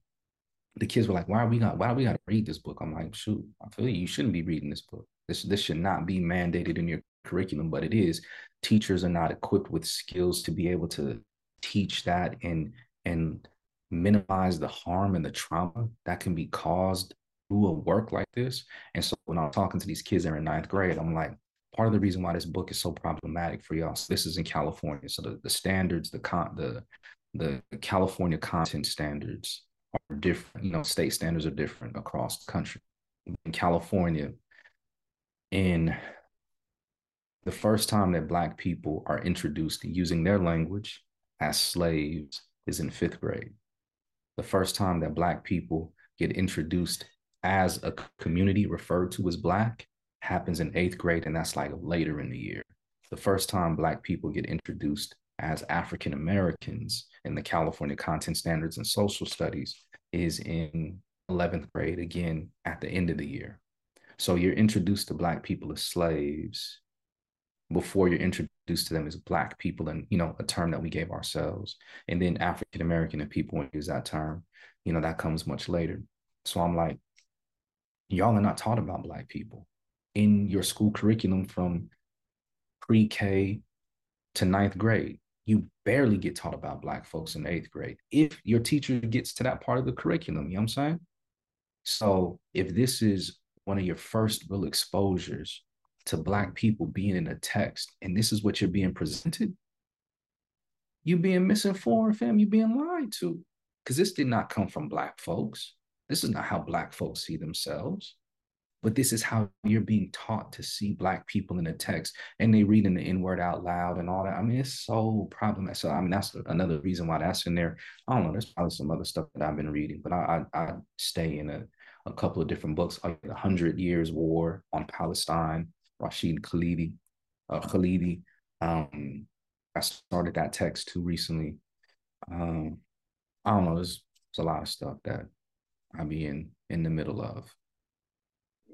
the kids were like, why are we got why we got to read this book? I'm like, shoot, I feel you. You shouldn't be reading this book. This this should not be mandated in your curriculum, but it is. Teachers are not equipped with skills to be able to teach that and and minimize the harm and the trauma that can be caused through a work like this. And so when I'm talking to these kids that are in ninth grade, I'm like, part of the reason why this book is so problematic for y'all. So this is in California. So the, the standards, the con the the California content standards are different. You know, state standards are different across the country. In California, in the first time that Black people are introduced using their language as slaves is in fifth grade. The first time that Black people get introduced as a community referred to as Black happens in eighth grade, and that's like later in the year. The first time Black people get introduced as African Americans in the California Content Standards and Social Studies is in 11th grade, again, at the end of the year. So you're introduced to Black people as slaves before you're introduced to them as Black people, and you know, a term that we gave ourselves. And then African American and people use that term, you know, that comes much later. So I'm like, y'all are not taught about Black people in your school curriculum from pre K to ninth grade you barely get taught about black folks in eighth grade if your teacher gets to that part of the curriculum you know what i'm saying? So if this is one of your first real exposures to black people being in a text and this is what you're being presented you being misinformed fam you being lied to. Because this did not come from black folks. This is not how black folks see themselves but this is how you're being taught to see black people in the text and they reading the n-word out loud and all that. I mean it's so problematic. So i mean that's another reason why that's in there. I don't know there's probably some other stuff that i've been reading but i i, I stay in a, a couple of different books like the hundred years war on palestine rashid khalidi uh, khalidi. Um i started that text too recently. Um i don't know there's, there's a lot of stuff that i be in in the middle of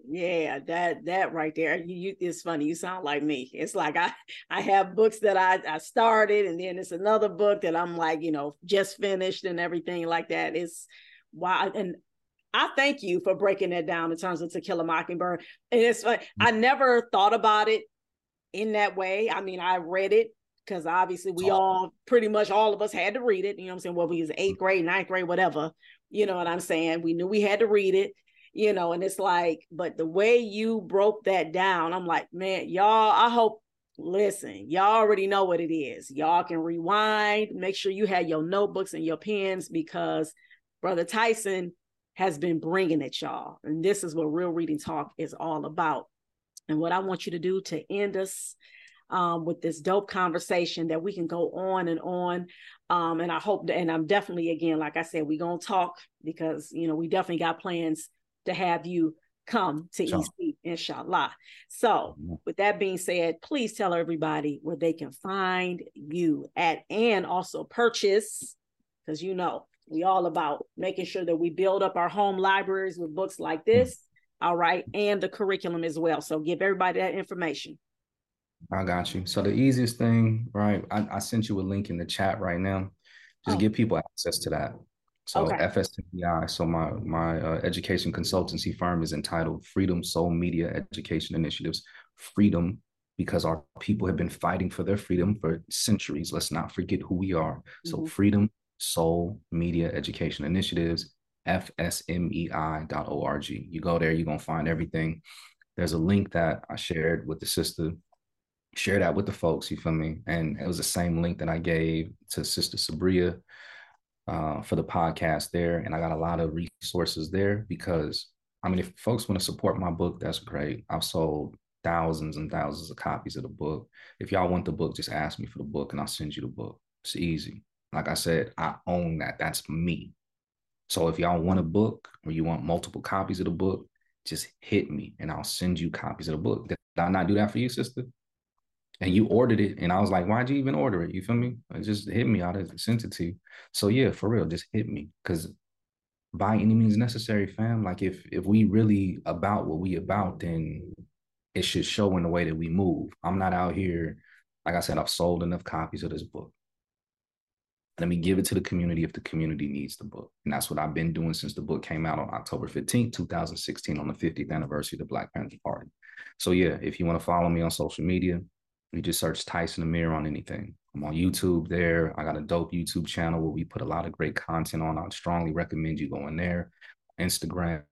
yeah that that right there you, you it's funny you sound like me. It's like i i have books that i i started and then it's another book that i'm like you know just finished and everything like that. It's why and i thank you for breaking that down in terms of to kill a mockingbird. And it's like mm. i never thought about it in that way. I mean i read it because obviously we all pretty much all of us had to read it you know what i'm saying? Well we was eighth mm. grade ninth grade whatever you know what i'm saying? We knew we had to read it you know, and it's like, but the way you broke that down, I'm like, man, y'all, I hope, listen, y'all already know what it is. Y'all can rewind, make sure you have your notebooks and your pens because Brother Tyson has been bringing it, y'all. And this is what Real Reading Talk is all about. And what I want you to do to end us um, with this dope conversation that we can go on and on. Um, and I hope, that, and I'm definitely, again, like I said, we're going to talk because, you know, we definitely got plans to have you come to sure. EC, inshallah. So, mm-hmm. with that being said, please tell everybody where they can find you at and also purchase, because you know, we all about making sure that we build up our home libraries with books like mm. this. Mm-hmm. All right, and the curriculum as well. So, give everybody that information. I got you. So, the easiest thing, right? I, I sent you a link in the chat right now. Just oh. give people access to that. So okay. FSMEI, so my my uh, education consultancy firm is entitled Freedom Soul Media Education Initiatives. Freedom, because our people have been fighting for their freedom for centuries. Let's not forget who we are. Mm-hmm. So Freedom Soul Media Education Initiatives, fsmei.org. You go there, you're going to find everything. There's a link that I shared with the sister. Share that with the folks, you feel me? And it was the same link that I gave to Sister Sabria uh, for the podcast there. And I got a lot of resources there because, I mean, if folks want to support my book, that's great. I've sold thousands and thousands of copies of the book. If y'all want the book, just ask me for the book and I'll send you the book. It's easy. Like I said, I own that. That's me. So if y'all want a book or you want multiple copies of the book, just hit me and I'll send you copies of the book. Did I not do that for you, sister? And you ordered it, and I was like, "Why'd you even order it?" You feel me? It just hit me. I just sent it to you. So yeah, for real, just hit me because by any means necessary, fam. Like if if we really about what we about, then it should show in the way that we move. I'm not out here, like I said, I've sold enough copies of this book. Let me give it to the community if the community needs the book. And that's what I've been doing since the book came out on October 15th, 2016, on the 50th anniversary of the Black Panther Party. So, yeah, if you want to follow me on social media, you just search Tyson Amir on anything. I'm on YouTube there. I got a dope YouTube channel where we put a lot of great content on. I'd strongly recommend you going there. Instagram,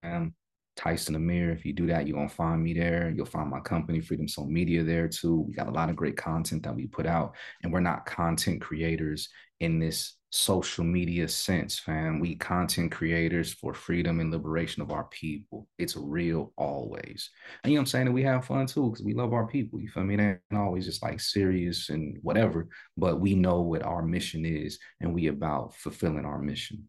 Tyson Amir. If you do that, you're gonna find me there. You'll find my company, Freedom Soul Media, there too. We got a lot of great content that we put out, and we're not content creators in this social media sense, fam. We content creators for freedom and liberation of our people. It's real always. And you know what I'm saying? And we have fun too, because we love our people. You feel me? It ain't always just like serious and whatever, but we know what our mission is, and we about fulfilling our mission.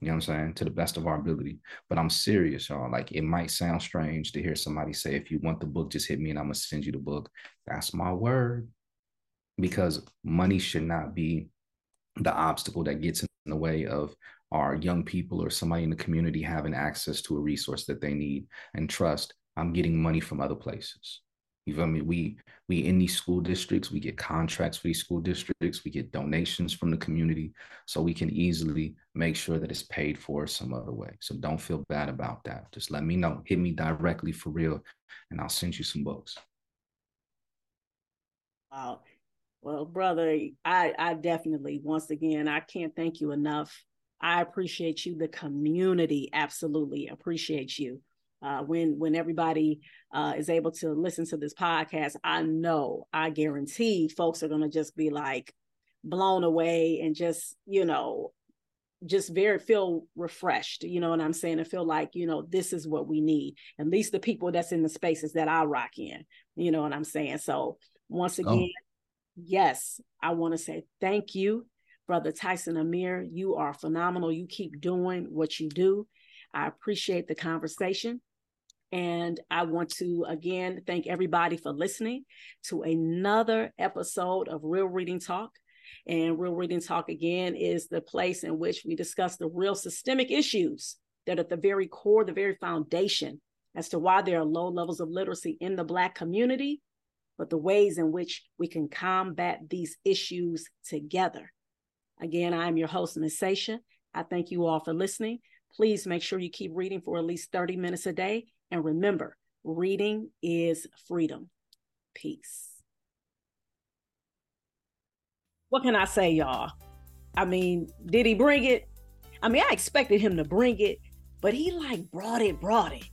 You know what I'm saying? To the best of our ability. But I'm serious, y'all. Like it might sound strange to hear somebody say, if you want the book, just hit me and I'm gonna send you the book. That's my word. Because money should not be the obstacle that gets in the way of our young people or somebody in the community having access to a resource that they need and trust. I'm getting money from other places. You feel me? We we in these school districts, we get contracts for these school districts, we get donations from the community, so we can easily make sure that it's paid for some other way. So don't feel bad about that. Just let me know. Hit me directly for real, and I'll send you some books. Wow. Well, brother, I I definitely once again I can't thank you enough. I appreciate you. The community absolutely appreciates you uh, when when everybody uh, is able to listen to this podcast, I know, I guarantee, folks are gonna just be like blown away and just you know just very feel refreshed you know what i'm saying? And feel like you know this is what we need at least the people that's in the spaces that i rock in you know what i'm saying? So once oh. again oh. yes i want to say thank you brother tyson amir. You are phenomenal. You keep doing what you do. I appreciate the conversation and I want to again thank everybody for listening to another episode of Real Reading Talk. And Real Reading Talk again is the place in which we discuss the real systemic issues that at the very core, the very foundation as to why there are low levels of literacy in the Black community, but the ways in which we can combat these issues together. Again, I'm your host, Ms. Sasha. I thank you all for listening. Please make sure you keep reading for at least 30 minutes a day and remember, reading is freedom. Peace. What can I say, y'all? I mean, did he bring it? I mean, I expected him to bring it, but he like brought it, brought it.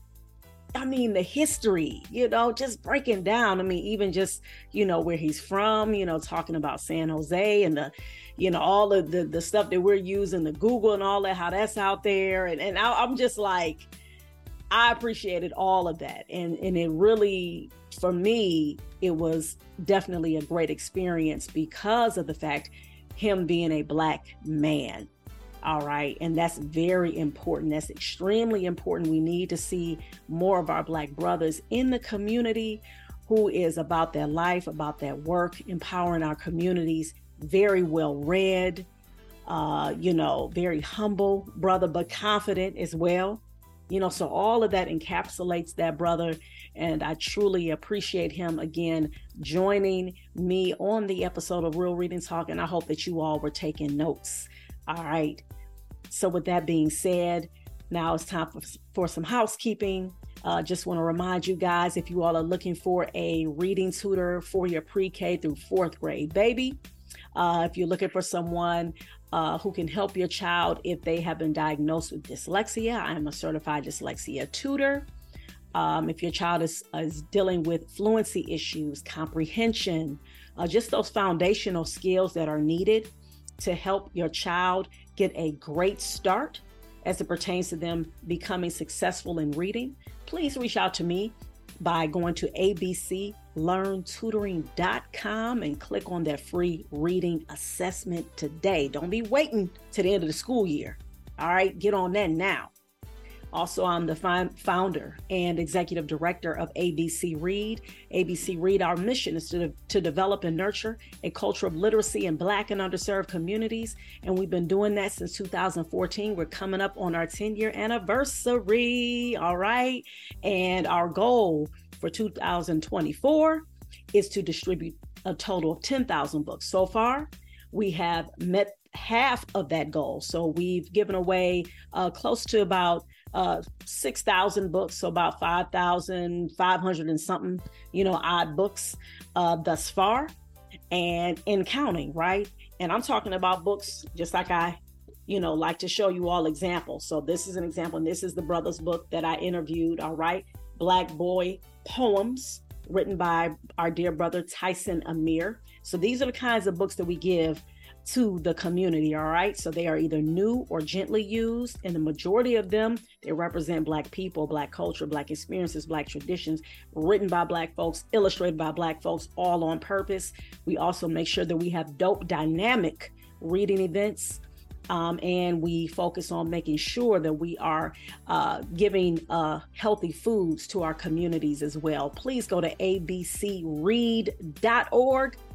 I mean, the history, you know, just breaking down. I mean, even just, you know, where he's from, you know, talking about San Jose and the, you know, all of the, the stuff that we're using, the Google and all that, how that's out there. And, and I, I'm just like, I appreciated all of that. And, and it really, for me, it was definitely a great experience because of the fact him being a black man. All right. And that's very important. That's extremely important. We need to see more of our black brothers in the community who is about their life, about their work, empowering our communities, very well read, uh, you know, very humble brother, but confident as well you know so all of that encapsulates that brother and i truly appreciate him again joining me on the episode of real reading talk and i hope that you all were taking notes. All right. So with that being said now it's time for, for some housekeeping. Uh, just want to remind you guys if you all are looking for a reading tutor for your pre-k through fourth grade baby uh, if you're looking for someone uh, who can help your child if they have been diagnosed with dyslexia. I am a certified dyslexia tutor. Um, if your child is, is dealing with fluency issues, comprehension, uh, just those foundational skills that are needed to help your child get a great start as it pertains to them becoming successful in reading, please reach out to me by going to abclearntutoring.com and click on that free reading assessment today. Don't be waiting to the end of the school year. All right, get on that now. Also, I'm the founder and executive director of ABC Read. ABC Read, our mission is to, to develop and nurture a culture of literacy in Black and underserved communities. And we've been doing that since 2014. We're coming up on our 10 year anniversary. All right. And our goal for 2024 is to distribute a total of 10,000 books. So far, we have met half of that goal. So we've given away uh, close to about uh, 6,000 books, so about 5,500 and something, you know, odd books uh, thus far and in counting, right? And I'm talking about books just like I, you know, like to show you all examples. So this is an example, and this is the brother's book that I interviewed, all right? Black Boy Poems, written by our dear brother Tyson Amir. So these are the kinds of books that we give to the community. All right. So they are either new or gently used. And the majority of them, they represent Black people, Black culture, Black experiences, Black traditions, written by Black folks, illustrated by Black folks, all on purpose. We also make sure that we have dope, dynamic reading events. Um, and we focus on making sure that we are uh, giving uh, healthy foods to our communities as well. Please go to abcread.org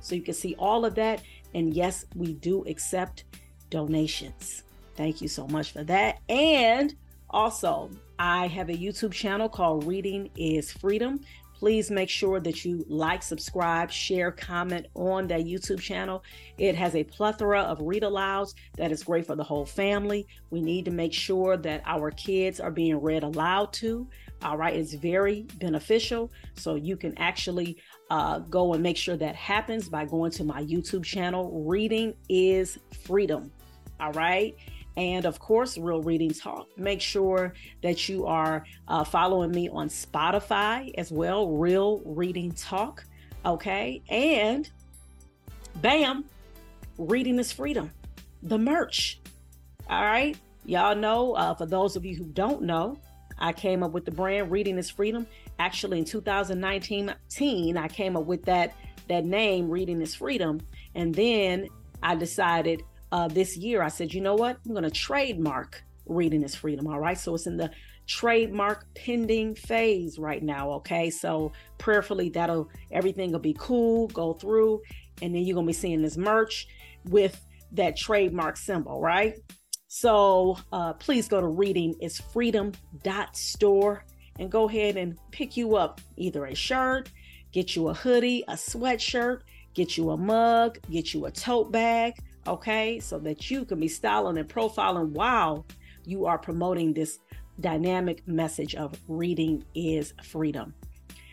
so you can see all of that and yes, we do accept donations. Thank you so much for that. And also, I have a YouTube channel called Reading is Freedom. Please make sure that you like, subscribe, share, comment on that YouTube channel. It has a plethora of read alouds that is great for the whole family. We need to make sure that our kids are being read aloud to. All right, it's very beneficial. So you can actually uh, go and make sure that happens by going to my YouTube channel. Reading is freedom. All right. And of course, Real Reading Talk. Make sure that you are uh, following me on Spotify as well, Real Reading Talk. Okay. And bam, Reading is Freedom, the merch. All right. Y'all know, uh, for those of you who don't know, I came up with the brand Reading is Freedom. Actually, in 2019, I came up with that that name, Reading is Freedom. And then I decided uh, this year, I said, you know what? I'm going to trademark Reading is Freedom. All right. So it's in the trademark pending phase right now. Okay. So prayerfully, that'll everything will be cool, go through, and then you're going to be seeing this merch with that trademark symbol, right? So uh, please go to readingisfreedom.store and go ahead and pick you up either a shirt, get you a hoodie, a sweatshirt, get you a mug, get you a tote bag, okay? So that you can be styling and profiling while you are promoting this dynamic message of reading is freedom.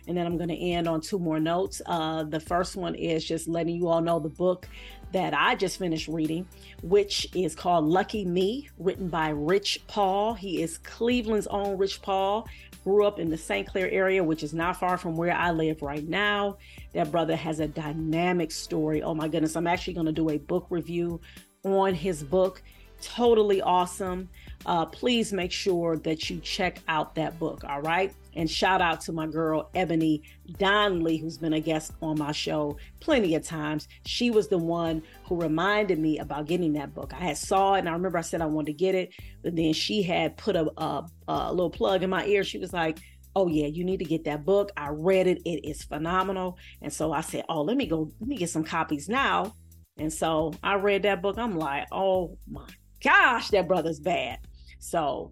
And then I'm going to end on two more notes. Uh, the first one is just letting you all know the book that I just finished reading, which is called Lucky Me, written by Rich Paul. He is Cleveland's own Rich Paul. Grew up in the St. Clair area, which is not far from where I live right now. That brother has a dynamic story. Oh my goodness. I'm actually going to do a book review on his book. Totally awesome. Uh, please make sure that you check out that book. All right. And shout out to my girl, Ebony Donnelly, who's been a guest on my show plenty of times. She was the one who reminded me about getting that book. I had saw it and I remember I said I wanted to get it, but then she had put a, a, a little plug in my ear. She was like, oh yeah you need to get that book. I read it. It is phenomenal. And so i said oh let me go let me get some copies now. And so i read that book. I'm like oh my gosh that brother's bad. So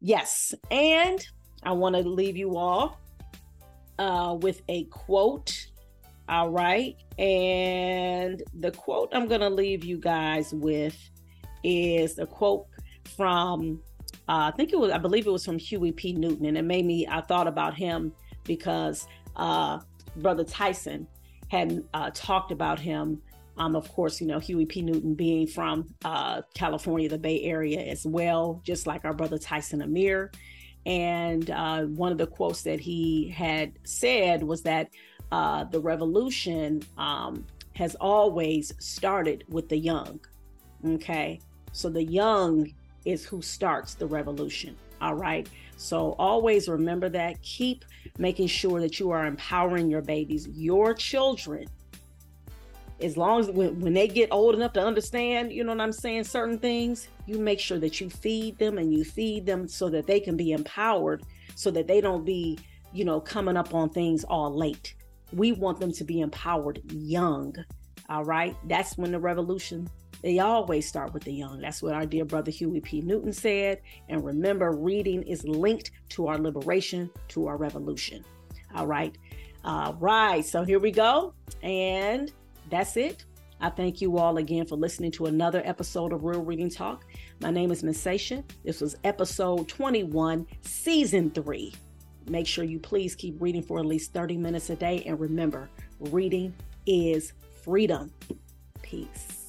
yes. And I want to leave you all uh, with a quote. All right. And the quote I'm going to leave you guys with is a quote from, uh, I think it was, I believe it was from Huey P. Newton. And it made me, I thought about him because uh, Brother Tyson had uh, talked about him Um, of course, you know, Huey P. Newton being from uh, California, the Bay Area as well, just like our brother Tyson Amir. And uh, one of the quotes that he had said was that uh, the revolution um, has always started with the young. Okay. So the young is who starts the revolution. All right. So always remember that. Keep making sure that you are empowering your babies, your children. As long as when, when they get old enough to understand, you know what I'm saying, certain things, you make sure that you feed them and you feed them so that they can be empowered, so that they don't be, you know, coming up on things all late. We want them to be empowered young. All right. That's when the revolution they always start with the young. That's what our dear brother Huey P. Newton said. And remember, reading is linked to our liberation, to our revolution. All right. All right. So here we go. And that's it. I thank you all again for listening to another episode of Real Reading Talk. My name is Miss Sasha. This was episode 21, season three. Make sure you please keep reading for at least 30 minutes a day. And remember, reading is freedom. Peace.